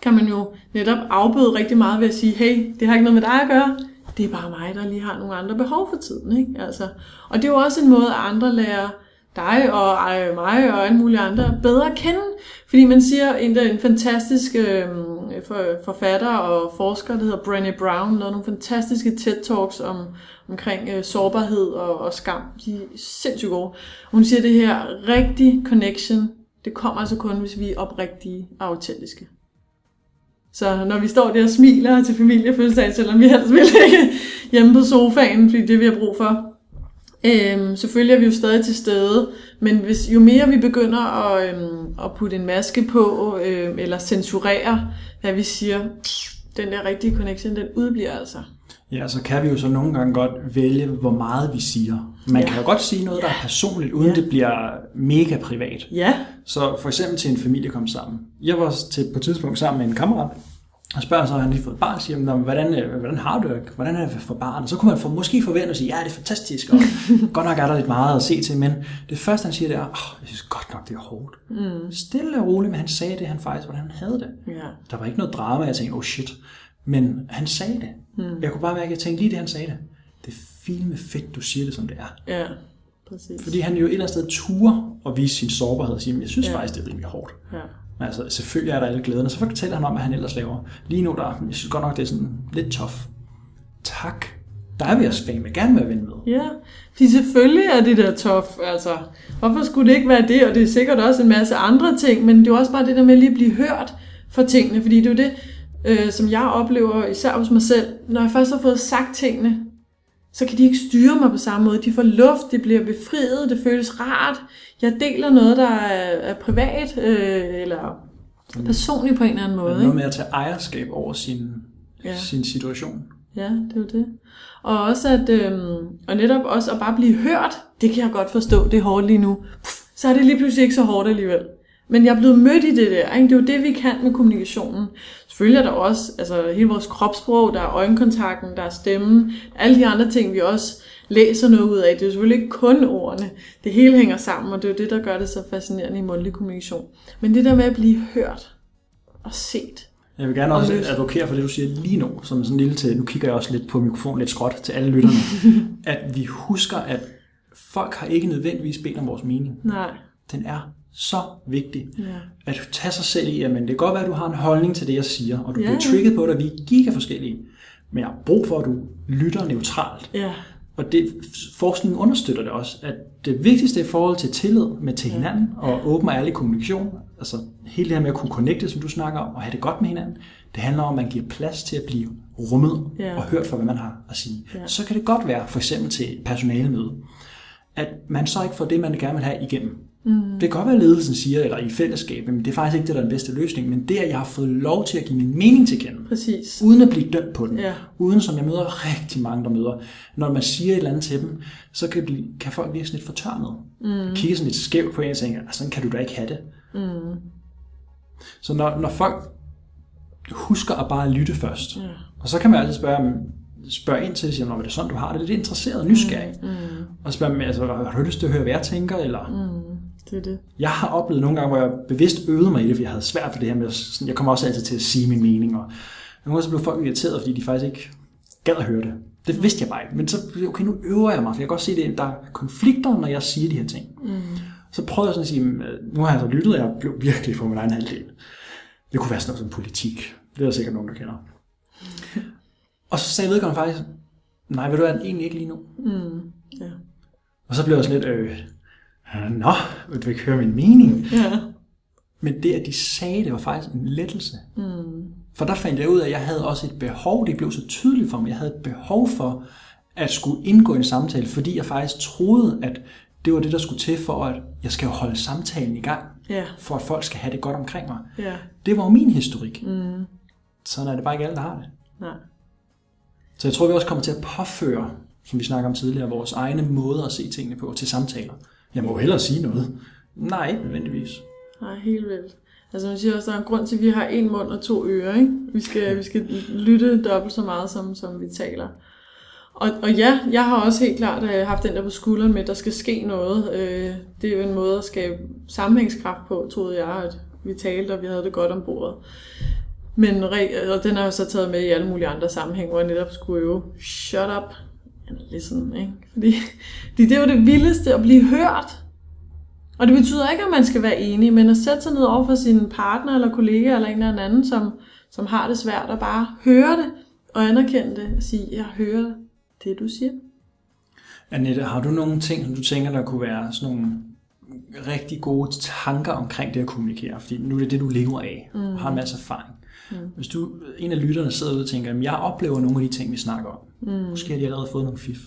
kan man jo netop afbøde rigtig meget ved at sige, hey, det har ikke noget med dig at gøre, det er bare mig, der lige har nogle andre behov for tiden. Ikke? Altså, og det er jo også en måde, at andre lærer dig og mig og alle mulige andre bedre at kende. Fordi man siger, en, der en fantastisk øh, for- forfatter og forsker, der hedder Brené Brown, lavede nogle fantastiske TED-talks om, omkring øh, sårbarhed og, og skam. De er sindssygt gode. Hun siger det her, rigtig connection, det kommer altså kun, hvis vi er oprigtige og autentiske. Så når vi står der og smiler til familiefødselsdag, selvom vi helst vil ligge hjemme på sofaen, fordi det er vi har brug for, øhm, selvfølgelig er vi jo stadig til stede, men hvis, jo mere vi begynder at, øhm, at putte en maske på, øhm, eller censurere, hvad vi siger, den der rigtige connection, den udbliver altså. Ja, så kan vi jo så nogle gange godt vælge, hvor meget vi siger. Man Ja. kan jo godt sige noget, der er personligt, uden Ja. det bliver mega privat. Ja, Så for eksempel til en familie kom sammen. Jeg var til, på et tidspunkt sammen med en kammerat, og spørger så, har han lige fået et barn, siger, "Nå, men hvordan, øh, hvordan har du det? Hvordan er det for barnet? Så kunne man for, måske forvente at sige, ja, det er fantastisk, og [laughs] godt nok er der lidt meget at se til, men det første, han siger, det er, oh, jeg synes godt nok, det er hårdt. Mm. Stille og roligt, men han sagde det, han faktisk, hvordan han havde det. ja, Der var ikke noget drama, jeg tænkte, oh shit. Men han sagde det. Mm. Jeg kunne bare mærke, at jeg tænkte lige det, han sagde det. Det er fint fedt, du siger det, som det er. ja, præcis. Fordi han jo et eller andet sted turde at vise sin sårbarhed og sige, "Men jeg synes Ja. faktisk, det er rimelig hårdt. Ja. Men altså, selvfølgelig er der alle glæderne. Så fortæller han om, hvad han ellers laver. Lige nu, der, jeg synes godt nok, det er sådan lidt tough. Tak. Der vil jeg fandme gerne være ven med. Ja, fordi selvfølgelig er det der tof, altså. Hvorfor skulle det ikke være det? Og det er sikkert også en masse andre ting, men det er også bare det der med lige at blive hørt for tingene, fordi det er jo det, øh, som jeg oplever, især hos mig selv, når jeg først har fået sagt tingene, så kan de ikke styre mig på samme måde. De får luft, det bliver befriet, det føles rart. Jeg deler noget, der er, er privat, øh, eller personligt på en eller anden måde. Noget Ikke? med at tage ejerskab over sin, Ja. sin situation. Ja, det er jo det. Og også at, øhm, og netop også at bare blive hørt, det kan jeg godt forstå, det er hårdt lige nu. Pff, så er det lige pludselig ikke så hårdt alligevel. Men jeg er blevet mødt i det der, ikke? det er jo det, vi kan med kommunikationen. Selvfølgelig er der også altså, hele vores kropssprog, der er øjenkontakten, der er stemmen, alle de andre ting, vi også læser noget ud af. Det er jo selvfølgelig ikke kun ordene. Det hele hænger sammen, og det er jo det, der gør det så fascinerende i mundtlig kommunikation. Men det der med at blive hørt og set, Jeg vil gerne Og også advokere for det, du siger lige nu, som sådan en lille til, nu kigger jeg også lidt på mikrofonen lidt skråt til alle lytterne, [laughs] at vi husker, at folk har ikke nødvendigvis bedt om vores mening. nej, Den er så vigtig. ja, At tage sig selv i, at det kan godt være, at du har en holdning til det, jeg siger, og du Ja. bliver trigget på det, og vi er giga forskellige. Men jeg har brug for, at du lytter neutralt. ja, Og det, forskningen understøtter det også, at det vigtigste i forhold til tillid med til hinanden og åben og ærlig kommunikation, altså hele det her med at kunne connecte, som du snakker om, og have det godt med hinanden, det handler om, at man giver plads til at blive rummet Ja. og hørt for, hvad man har at sige. Ja. Så kan det godt være, for eksempel til et personalemøde, at man så ikke får det, man gerne vil have igennem. Mm. Det kan godt være, at ledelsen siger, eller i fællesskab, men det er faktisk ikke det, der er den bedste løsning, men det, at jeg har fået lov til at give min mening til kende, Præcis. uden at blive dømt på den. Ja. Uden som jeg møder rigtig mange, der møder. Når man siger et eller andet til dem, så kan, blive, kan folk virke sådan lidt fortørnet. Mm. Kigge sådan lidt skævt på en og tænker, "Altså, sådan kan du da ikke have det. Mm. Så når, når folk husker at bare lytte først, Ja. og så kan man altid spørge, spørge ind til, siger, "Nå, er det sådan, du har det? Det er interesseret og nysgerrig. Mm. Og spørge dem, altså, har du lyst til at høre, hvad jeg tænker? Eller, mm. Det er det. Jeg har oplevet nogle gange, hvor jeg bevidst øvede mig i det, fordi jeg havde svært for det her med, sådan, jeg kommer også altid til at sige min mening, og nogle gange så blev folk irriteret, fordi de faktisk ikke gad at høre det. Det vidste jeg bare ikke, men så okay, nu øver jeg mig, for jeg kan godt se, at der er konflikter, når jeg siger de her ting. Mm. Så prøvede jeg sådan at sige, "Øh, nu har jeg så lyttet, og jeg blev virkelig på min egen halvdel. Det kunne være sådan noget som politik. Det er der sikkert nogen, der kender. Og så sagde vedkommende faktisk, nej, vil du hvad, egentlig ikke lige nu. Ja. Og så blev jeg sådan lidt, øh, nå, vil du ikke høre min mening? Ja. Men det, at de sagde det, var faktisk en lettelse. Mm. For der fandt jeg ud af, at jeg havde også et behov, det blev så tydeligt for mig, jeg havde et behov for at skulle indgå i en samtale, fordi jeg faktisk troede, at det var det, der skulle til for, at jeg skal jo holde samtalen i gang, Ja. for at folk skal have det godt omkring mig. Ja. Det var jo min historik. Mm. Sådan er det bare ikke alle, der har det. Nej. Så jeg tror, vi også kommer til at påføre, som vi snakker om tidligere, vores egne måder at se tingene på til samtaler. Jeg må hellere sige noget. Nej, ikke nødvendigvis. Nej, helt vildt. Altså man siger også, der er en grund til, at vi har en mund og to ører, ikke? Vi skal, vi skal lytte dobbelt så meget, som, som vi taler. Og, og ja, jeg har også helt klart øh, haft den der på skulderen med, at der skal ske noget. Øh, det er jo en måde at skabe sammenhængskraft på, troede jeg, at vi talte, og vi havde det godt om bordet. Men og den har jeg så taget med i alle mulige andre sammenhæng, hvor jeg netop skulle øve, shut up listen, ikke? Fordi, fordi det er jo det vildeste at blive hørt. Og det betyder ikke, at man skal være enig, men at sætte sig ned over for sin partner eller kollega eller en eller anden, som, som har det svært, og bare høre det og anerkende det og sige, jeg hører det, du siger. Annette, har du nogle ting, som du tænker, der kunne være sådan nogle rigtig gode tanker omkring det at kommunikere? Fordi nu er det det, du lever af, mm. og har en masse erfaring. Mm. Hvis du, en af lytterne sidder ude og tænker, at jeg oplever nogle af de ting, vi snakker om. Mm. Måske har de allerede fået nogle fif.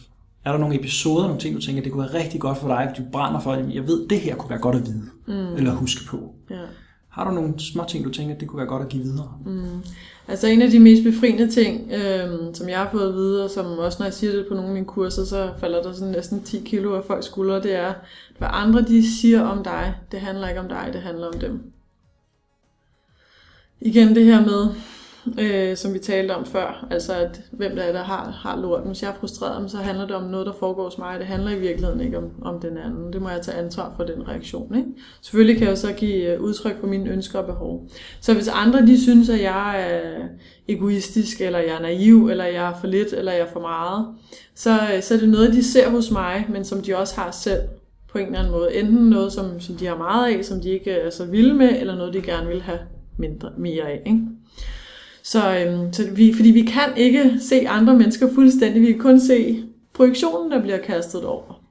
Er der nogle episoder, nogle ting, du tænker, det kunne være rigtig godt for dig, fordi du brænder for det, jeg ved, det her kunne være godt at vide, mm. eller huske på. Ja. Har du nogle små ting, du tænker, det kunne være godt at give videre? Mm. Altså en af de mest befriende ting, øhm, som jeg har fået at vide, og som også når jeg siger det på nogle af mine kurser, så falder der sådan næsten 10 kilo af folks skuldre, det er, hvad andre de siger om dig, det handler ikke om dig, det handler om dem. Igen det her med, øh, som vi talte om før, altså at hvem der er, der har, har lorten. Hvis jeg er frustreret, så handler det om noget, der foregår hos mig. Det handler i virkeligheden ikke om, om den anden. Det må jeg tage ansvar for den reaktion. Ikke? Selvfølgelig kan jeg jo så give øh, udtryk for mine ønsker og behov. Så hvis andre de synes, at jeg er egoistisk, eller jeg er naiv, eller jeg er for lidt, eller jeg er for meget, så, øh, så er det noget, de ser hos mig, men som de også har selv på en eller anden måde. Enten noget, som, som de har meget af, som de ikke er så vilde med, eller noget, de gerne vil have mindre, mere af. Ikke? Så, øhm, så vi, fordi vi kan ikke se andre mennesker fuldstændig, vi kan kun se projektionen, der bliver kastet over.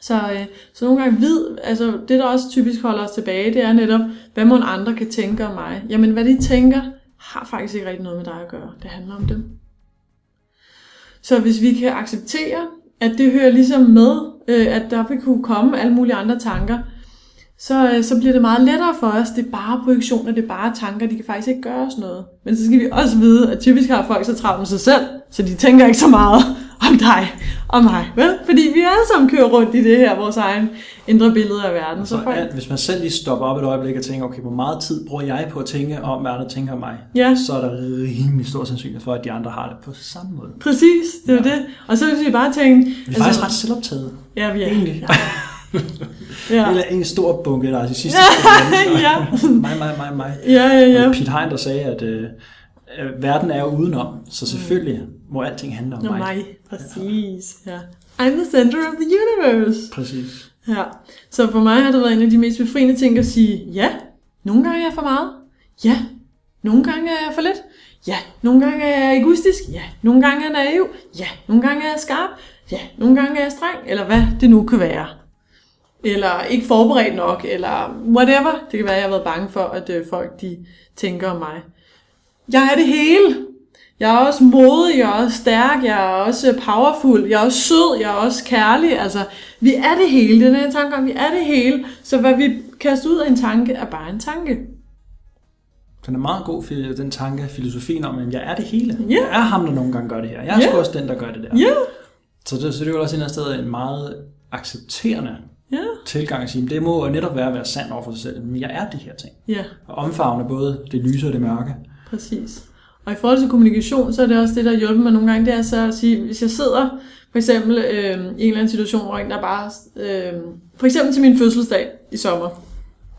Så, øh, så nogle gange vid, altså det der også typisk holder os tilbage, det er netop, hvad må andre kan tænke om mig. Jamen hvad de tænker, har faktisk ikke rigtig noget med dig at gøre. Det handler om dem. Så hvis vi kan acceptere, at det hører ligesom med, øh, at der vil kunne komme alle mulige andre tanker, så, øh, så bliver det meget lettere for os. Det er bare projektioner, det er bare tanker, de kan faktisk ikke gøre os noget. Men så skal vi også vide, at typisk har folk så travlt med sig selv, så de tænker ikke så meget [laughs] om dig og mig. Vel? Fordi vi alle sammen kører rundt i det her, vores egen indre billede af verden. Så Så folk, alt, hvis man selv lige stopper op et øjeblik og tænker, okay, hvor meget tid bruger jeg på at tænke om, hvad andre tænker om mig, Ja. så er der rimelig stor sandsynlighed for, at de andre har det på samme måde. præcis, det er Ja. det. Og så hvis vi bare tænke... Vi er altså, faktisk ret selvoptaget. Ja, vi er. Egentlig. Ja. [laughs] Eller en stor bunke, der er de sidste [laughs] Ja. mig, mig, mig, mig. Ja, ja, ja. Og Pete Hein, der sagde, at øh, verden er jo udenom, så selvfølgelig må alting handle om Nå, mig. mig. Præcis. Ja. I'm the center of the universe. Præcis. Ja, så for mig har det været en af de mest befriende ting at sige, ja, nogle gange er jeg for meget. Ja, nogle gange er jeg for lidt. Ja, nogle gange er jeg egoistisk. Ja, nogle gange er jeg naiv. Ja, nogle gange er jeg skarp. ja, nogle gange er jeg streng, eller hvad det nu kan være. Eller ikke forberedt nok, eller whatever. Det kan være, at jeg har været bange for, at øh, folk de tænker om mig. Jeg er det hele. Jeg er også modig, jeg er også stærk, jeg er også powerful, jeg er også sød, jeg er også kærlig. Altså, vi er det hele. Den her tanke om, vi er det hele. Så hvad vi kaster ud af en tanke, er bare en tanke. Den er meget god, for den tanke, filosofien om, at jeg er det hele. Ja. Jeg er ham, der nogle gange gør det her. Jeg er sgu også den, der gør det der. Ja, Så, det, så det er jo også et eller andet sted en meget accepterende ja, tilgang at sige, det må netop være at være sand over for sig selv. Men jeg er de her ting. ja, Og omfavne både det lyse og det mørke. præcis. Og i forhold til kommunikation, så er det også det, der hjælper mig nogle gange, det er så at sige, hvis jeg sidder for eksempel øh, i en eller anden situation, hvor en der bare, øh, for eksempel til min fødselsdag i sommer,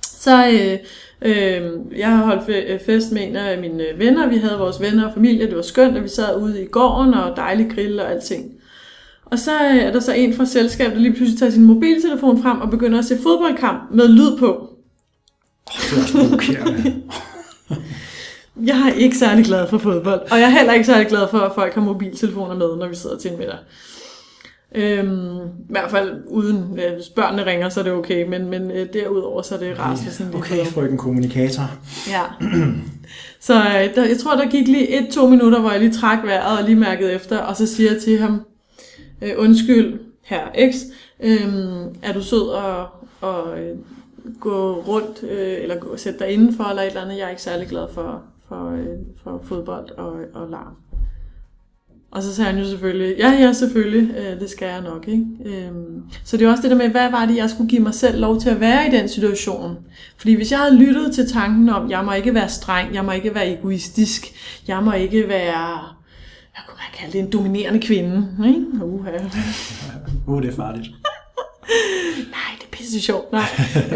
så øh, øh, jeg har holdt øh, fest med en af mine venner, vi havde vores venner og familie, det var skønt, og vi sad ude i gården og dejlig grill og alting. Og så øh, er der så en fra selskabet, der lige pludselig tager sin mobiltelefon frem og begynder at se fodboldkamp med lyd på. Det er også provokerende. [laughs] Jeg er ikke særlig glad for fodbold, og jeg er heller ikke særlig glad for, at folk har mobiltelefoner med, når vi sidder til en middag. Øhm, I hvert fald uden, øh, hvis børnene ringer, så er det okay, men, men øh, derudover så er det hvis sådan Okay, frøken kommunikator. Ja. Så øh, der, jeg tror, der gik lige et-to minutter, hvor jeg lige trak vejret og lige mærkede efter, og så siger jeg til ham, øh, undskyld, her X, øh, er du sød og, og øh, gå rundt, øh, eller gå, sætte dig indenfor, eller et eller andet. Jeg er ikke særlig glad for, for, øh, for fodbold og, og larm. Og så sagde han jo selvfølgelig, ja, ja, selvfølgelig, øh, det skal jeg nok, ikke? Øhm, så det er også det der med, hvad var det, jeg skulle give mig selv lov til at være i den situation? Fordi hvis jeg havde lyttet til tanken om, jeg må ikke være streng, jeg må ikke være egoistisk, jeg må ikke være, kalde det, en dominerende kvinde, ikke? Uh, [laughs] Uh, det er farligt. [laughs] Nej, det er pisse sjovt. Nej.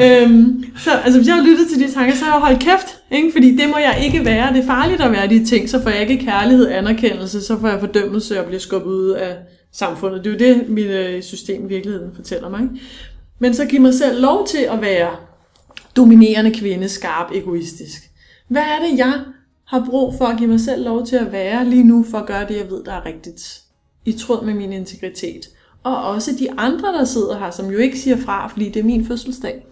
øhm, så altså, hvis jeg har lyttet til de tanker, så har jeg holdt kæft. Ikke? Fordi det må jeg ikke være. Det er farligt at være de ting. Så får jeg ikke kærlighed, anerkendelse, så får jeg fordømmelse og bliver skubbet ud af samfundet. Det er jo det, mit øh, system i virkeligheden fortæller mig. Ikke? Men så giv mig selv lov til at være dominerende kvinde, skarp, egoistisk. Hvad er det, jeg har brug for at give mig selv lov til at være lige nu, for at gøre det, jeg ved, der er rigtigt. I tråd med min integritet. Og også de andre, der sidder her, som jo ikke siger fra, fordi det er min fødselsdag.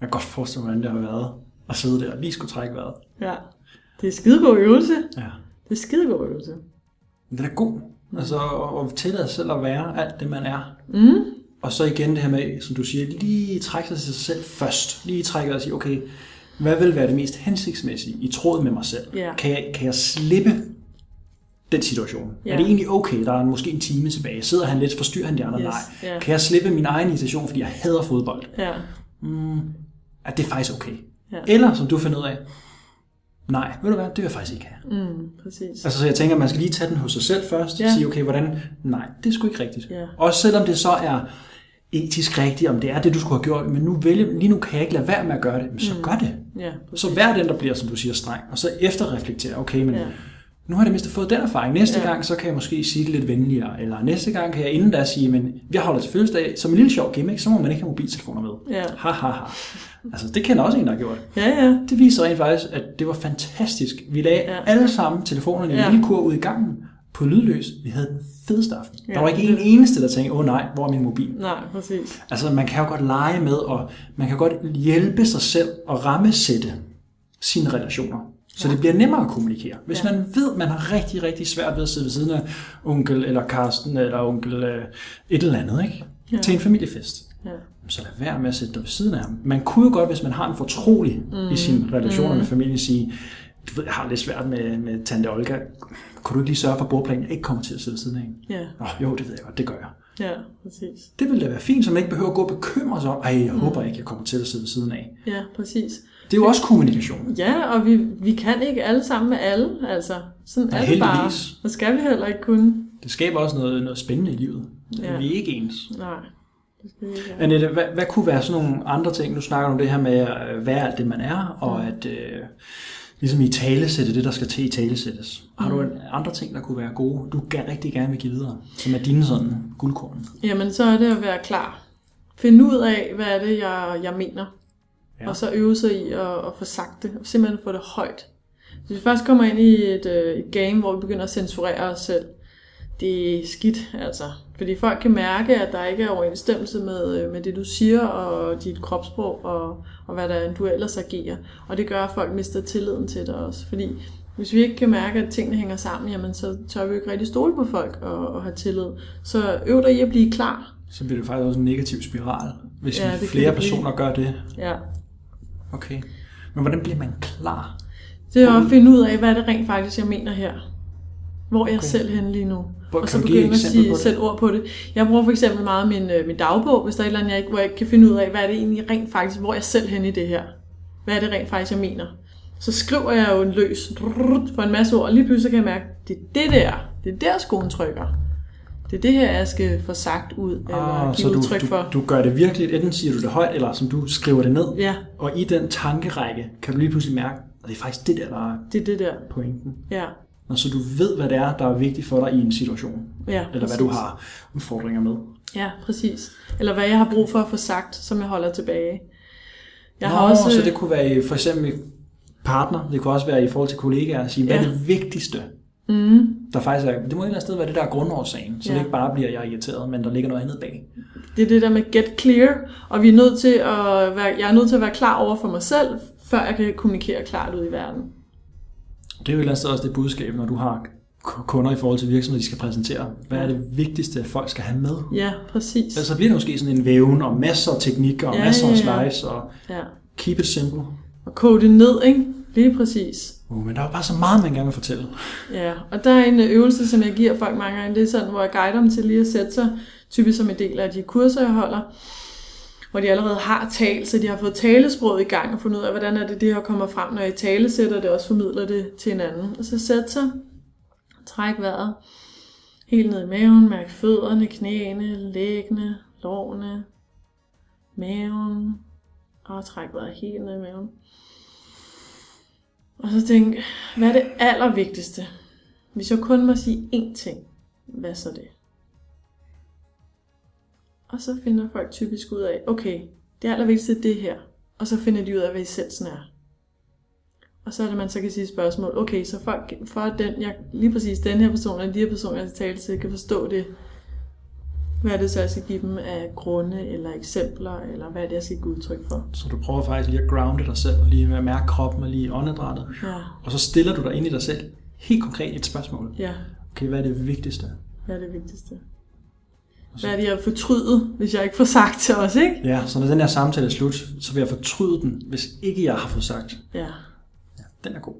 Jeg kan godt forestille mig, hvordan det har været at sidde der og lige skulle trække vejret. Ja. Det er skidegod øvelse. Ja. Det er skidegod øvelse. Men det er god. Altså at tillade sig selv at være alt det, man er. Mm. Og så igen det her med, som du siger, lige trække sig til sig selv først. Lige trække og sige, okay, hvad vil være det mest hensigtsmæssige i tråd med mig selv? Ja. Kan, jeg, kan jeg slippe den situation? Ja. Er det egentlig okay, der er måske en time tilbage? Sidder han lidt, forstyrrer han de andre? Yes, Nej. ja. Kan jeg slippe min egen irritation, fordi jeg hader fodbold? Ja. Mm, er det faktisk okay? Ja. Eller, som du finder ud af, nej, ved du hvad, det vil jeg faktisk ikke have. Mm, præcis. Altså, så jeg tænker, at man skal lige tage den hos sig selv først, Ja. ja. sige, okay, hvordan, nej, det er sgu ikke rigtigt. Ja. Også selvom det så er etisk rigtigt, om det er det, du skulle have gjort, men nu vælge, lige nu kan jeg ikke lade være med at gøre det, men så mm. gør det. Ja, Så vær den, der bliver, som du siger, streng, og så efterreflektere, okay, men Ja. nu har jeg det mindste fået den erfaring. Næste Ja. gang, så kan jeg måske sige det lidt venligere, eller næste gang kan jeg inden da sige, men vi holder til fødselsdag, som en lille sjov gimmick, så må man ikke have mobiltelefoner med. Ja. Ha, ha, ha. Altså, det kender også en, der har gjort. Ja, ja. Det viser rent faktisk, at det var fantastisk. Vi lagde ja. alle sammen telefonerne i Ja. en lille kur ud i gangen på lydløs. Vi havde den fedeste aften. Ja. Der var ikke en eneste, der tænkte, åh oh, nej, hvor er min mobil? Nej, præcis. Altså, man kan jo godt lege med, og man kan godt hjælpe sig selv og rammesætte sine relationer. Så Ja. det bliver nemmere at kommunikere. Hvis Ja. man ved, man har rigtig, rigtig svært ved at sidde ved siden af onkel eller Karsten eller onkel øh, et eller andet, ikke? Ja. Til en familiefest Ja. så lad være med at sætte dig ved siden af ham. Man kunne jo godt, hvis man har en fortrolig mm. i sine relationer mm. med familien, sige, du ved, jeg har lidt svært med, med tante Olga. Kunne du ikke lige sørge for, at bordplanen ikke kommer til at sidde siden af hende? Ja, Oh, jo, det ved jeg godt, det gør jeg. ja, præcis. Det ville da være fint, så man ikke behøver at gå og bekymre sig om, ej, jeg mm. håber ikke, jeg kommer til at sidde ved siden af. Ja, præcis. Det er jo også kommunikation. Ja, og vi, vi kan ikke alle sammen med alle, altså. Sådan Nej, er det bare. Så skal vi heller ikke kunne. Det skaber også noget, noget spændende i livet. Ja. Ja. Vi er ikke ens. Nej, have. Annette, hvad, hvad kunne være sådan nogle andre ting? Nu snakker du om det her med at være alt det, man er, og Mm. at øh, ligesom i talesætte det, der skal til i talesættes. Har du andre ting, der kunne være gode, du ga- rigtig gerne vil give videre, som er dine sådan guldkorn? Jamen, så er det at være klar. Finde ud af, hvad er det, jeg, jeg mener. Ja. Ja. Og så øve sig i at, at få sagt det. Og simpelthen få det højt. Hvis vi først kommer ind i et, øh, et game, hvor vi begynder at censurere os selv, det er skidt, altså. Fordi folk kan mærke, at der ikke er overensstemmelse med, øh, med det, du siger, og dit kropssprog, og, og hvad der er, du ellers agerer. Og det gør, at folk mister tilliden til dig også. Fordi hvis vi ikke kan mærke, at tingene hænger sammen, jamen så tør vi jo ikke rigtig stole på folk og, og have tillid. Så øv dig i at blive klar. Så bliver det faktisk også en negativ spiral, hvis Ja, kan flere blive. personer gør det. Ja. Okay. Men hvordan bliver man klar? Det er at finde ud af, hvad det rent faktisk, jeg mener her. Hvor er jeg Okay. selv henne lige nu. Hvor- og så du begynde at sige selv ord på det. Jeg bruger for eksempel meget min, øh, min dagbog, hvis der er et eller andet, jeg ikke, hvor jeg ikke kan finde ud af, hvad er det egentlig rent faktisk, hvor er jeg selv henne i det her. Hvad er det rent faktisk, jeg mener. Så skriver jeg jo en løs for en masse ord, og lige pludselig kan jeg mærke, det er det der, det er der skoen trykker. Det er det her, jeg skal få sagt ud, eller Ah, så give du, udtryk for. du, du gør det virkelig, enten siger du det højt, eller som du skriver det ned. Ja, Og i den tankerække kan du lige pludselig mærke, at det er faktisk det der, der er det er det der. pointen. Ja, Og så du ved, hvad det er, der er vigtigt for dig i en situation. ja Eller hvad du har udfordringer med. Ja, præcis. Eller hvad jeg har brug for at få sagt, som jeg holder tilbage. Jeg Nå, har også, så det kunne være for eksempel partner, det kunne også være i forhold til kollegaer, at sige, hvad er Ja. det vigtigste, mm, der faktisk er, det må et eller andet sted være det der er grundårsagen, så Ja. det ikke bare bliver, jeg er irriteret, men der ligger noget andet bag. det er det der med get clear, og vi er nødt til at være, jeg er nødt til at være klar over for mig selv, før jeg kan kommunikere klart ud i verden. Det er jo et eller andet sted også det budskab, når du har kunder i forhold til virksomheder, de skal præsentere. Hvad er det vigtigste, at folk skal have med? Ja, præcis. Ellers så bliver det måske sådan en væven og masser af teknikker og Ja, masser af ja, ja. slides og Ja. keep it simple. Og koge det ned, ikke? Lige præcis. Uh, men der er jo bare så meget, man gerne vil fortælle. Ja, og der er en øh, øvelse, som jeg giver folk mange gange. Det er sådan, hvor jeg guider dem til lige at sætte sig, typisk som en del af de kurser, jeg holder, hvor de allerede har talt, så de har fået talesproget i gang og fundet ud af, hvordan er det, det her kommer frem, når jeg talesætter det, også formidler det til hinanden. Og så sæt sig, træk vejret helt ned i maven, mærk fødderne, knæene, læggene, lårene, maven, og træk vejret helt ned i maven. Og så tænk, hvad er det allervigtigste? Hvis jeg kun må sige én ting, hvad så det? Og så finder folk typisk ud af, okay, det allervigtigste er det her. Og så finder de ud af, hvad essensen er. Og så er det, man så kan sige spørgsmål, okay, så for, for at den, jeg, lige præcis den her person, eller de her personer, jeg skal tale til, kan forstå det, hvad er det så, jeg skal give dem af grunde, eller eksempler, eller hvad er det, jeg skal give udtryk for? Så du prøver faktisk lige at grounde dig selv, lige med at mærke kroppen og lige åndedrættet. Ja, Og så stiller du dig ind i dig selv helt konkret et spørgsmål. ja, Okay, hvad er det vigtigste? hvad er det vigtigste? Hvad er det, jeg fortryder, hvis jeg ikke får sagt til os, ikke? Ja, så når den her samtale er slut, så vil jeg fortryde den, hvis ikke jeg har fået sagt. Ja, Den er god.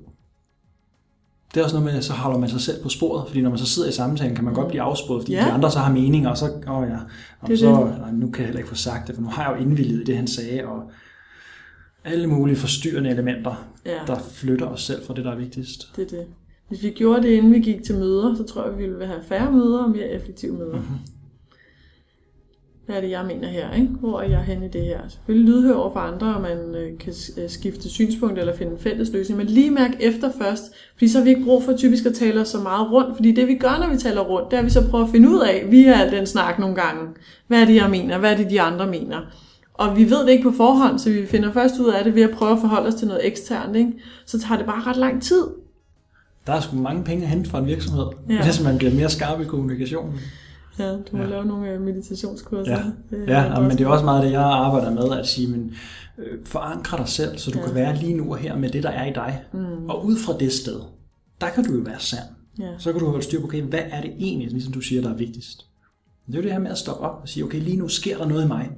Det er også noget med, at så holder man sig selv på sporet, fordi når man så sidder i samtalen, kan man godt blive afsporet, fordi Ja. de andre så har meninger, og så, åh ja, og Det så, nej, nu kan jeg heller ikke få sagt det, for nu har jeg jo indvilliget i det, han sagde, og alle mulige forstyrrende elementer, ja. der flytter os selv fra det, der er vigtigst. Det er det. Hvis vi gjorde det, inden vi gik til møder, så tror jeg, vi ville have færre møder og mere effektive møder. Mhm. Mm-hmm. Hvad er det, jeg mener her? Ikke? Hvor er jeg henne i det her? Selvfølgelig lydhør over for andre, og man øh, kan øh, skifte synspunkt eller finde en fælles løsning. Men lige mærk efter først, fordi så har vi ikke brug for typisk at tale os så meget rundt. Fordi det vi gør, når vi taler rundt, det er, at vi så prøver at finde ud af, via al den snak nogle gange, hvad er det, jeg mener? Hvad er det, de andre mener? Og vi ved det ikke på forhånd, så vi finder først ud af det ved at prøve at forholde os til noget eksternt. Ikke? Så tager det bare ret lang tid. Der er sgu mange penge at hente fra en virksomhed, ja. hvis man bliver mere skarp i kommunikationen. Ja, du må ja. Lave nogle øh, meditationskurser. Ja, Det, ja ja men det er også meget det, jeg arbejder med, at sige, men øh, forankre dig selv, så du Ja. kan være lige nu og her med det, der er i dig. Mm, Og ud fra det sted, der kan du jo være sand. ja. Så kan du holde styr på, okay, hvad er det egentlig, ligesom du siger, der er vigtigst. Det er jo det her med at stoppe op og sige, okay, lige nu sker der noget i mig. Jeg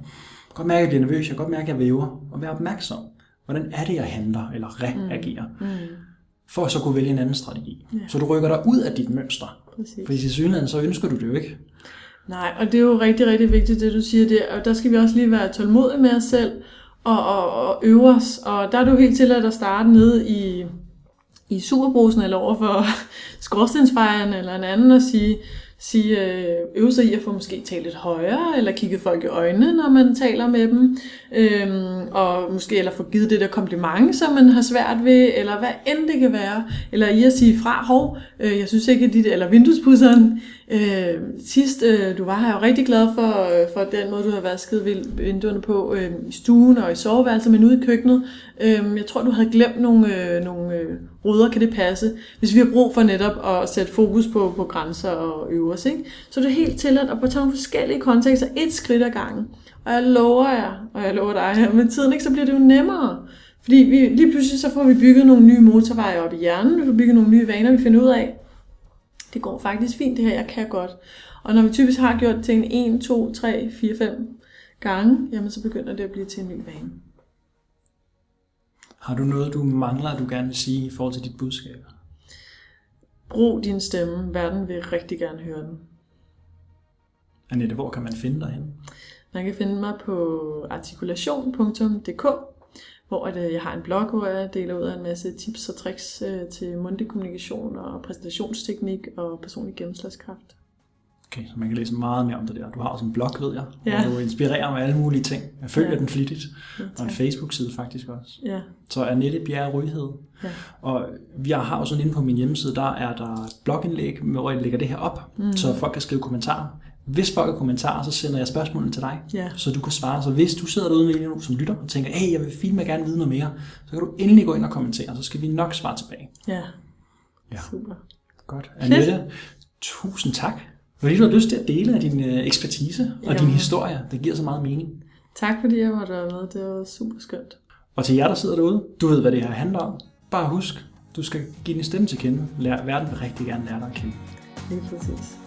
kan godt mærke, at jeg bliver nervøs, jeg kan godt mærke, at jeg væver. Og være opmærksom. Hvordan er det, jeg handler eller reagerer? Mm, For at så kunne vælge en anden strategi. Ja. Så du rykker dig ud af dit mønster. præcis. For i synligheden, så ønsker du det jo ikke. Nej, og det er jo rigtig, rigtig vigtigt, det du siger der. Og der skal vi også lige være tålmodige med os selv og, og, og øve os. Og der er det jo helt til at starte nede i, i superbrusen eller over for [laughs] skorstensfejren eller en anden og sige, sige, øh, øve sig i at få måske tale lidt højere, eller kigge folk i øjnene, når man taler med dem, øhm, og måske eller få givet det der kompliment, som man har svært ved, eller hvad end det kan være, eller i at sige fra, hov, øh, jeg synes ikke, at dit, eller vinduespusseren, Øh, sidst øh, du var her, jeg er rigtig glad for, øh, for den måde, du har vasket vinduerne på øh, i stuen og i soveværelset, men ude i køkkenet. Øh, jeg tror, du havde glemt nogle, øh, nogle øh, ruder, kan det passe? Hvis vi har brug for netop at sætte fokus på, på grænser og øvers, ikke? så det er helt tilladt at på tage nogle forskellige kontekster, et skridt ad gangen. Og jeg lover jer, og jeg lover dig, med tiden ikke, så bliver det jo nemmere. Fordi vi, lige pludselig så får vi bygget nogle nye motorveje op i hjernen, vi får bygget nogle nye vaner, vi finder ud af, det går faktisk fint det her, jeg kan godt. Og når vi typisk har gjort det til en 1, 2, 3, 4, 5 gange, jamen så begynder det at blive til en ny vane. Har du noget, du mangler, du gerne vil sige i forhold til dit budskab? Brug din stemme. Verden vil rigtig gerne høre den. Annette, hvor kan man finde dig henne? Man kan finde mig på artikulation.dk, hvor at, jeg har en blog, hvor jeg deler ud af en masse tips og tricks øh, til mundtlig kommunikation og præsentationsteknik og personlig gennemslagskraft. Okay, så man kan læse meget mere om det der. Du har også en blog, ved jeg, Ja. hvor du inspirerer med alle mulige ting. Jeg følger Ja. den flittigt. Ja, Og en. Facebook-side faktisk også. Ja, Så Annette Bjerre Ryhed. ja. Og jeg har sådan inde på min hjemmeside, der er der blogindlæg, hvor jeg lægger det her op, mm. så folk kan skrive kommentarer. Hvis folk har kommentarer, så sender jeg spørgsmålene til dig, Ja. så du kan svare. Så hvis du sidder derude lige nu som lytter og tænker, hey, jeg vil fint med gerne vide noget mere, så kan du endelig gå ind og kommentere, så skal vi nok svare tilbage. ja. Ja. Super. Godt. Annette, tusind tak, fordi du har lyst til at dele af din øh, ekspertise og din Jamen. historie. Det giver så meget mening. Tak fordi jeg måtte være med. Det var super skønt. Og til jer, der sidder derude, du ved, hvad det her handler om. Bare husk, du skal give din stemme til kende. Lær, verden vil rigtig gerne lære dig at kende. Lige præcis.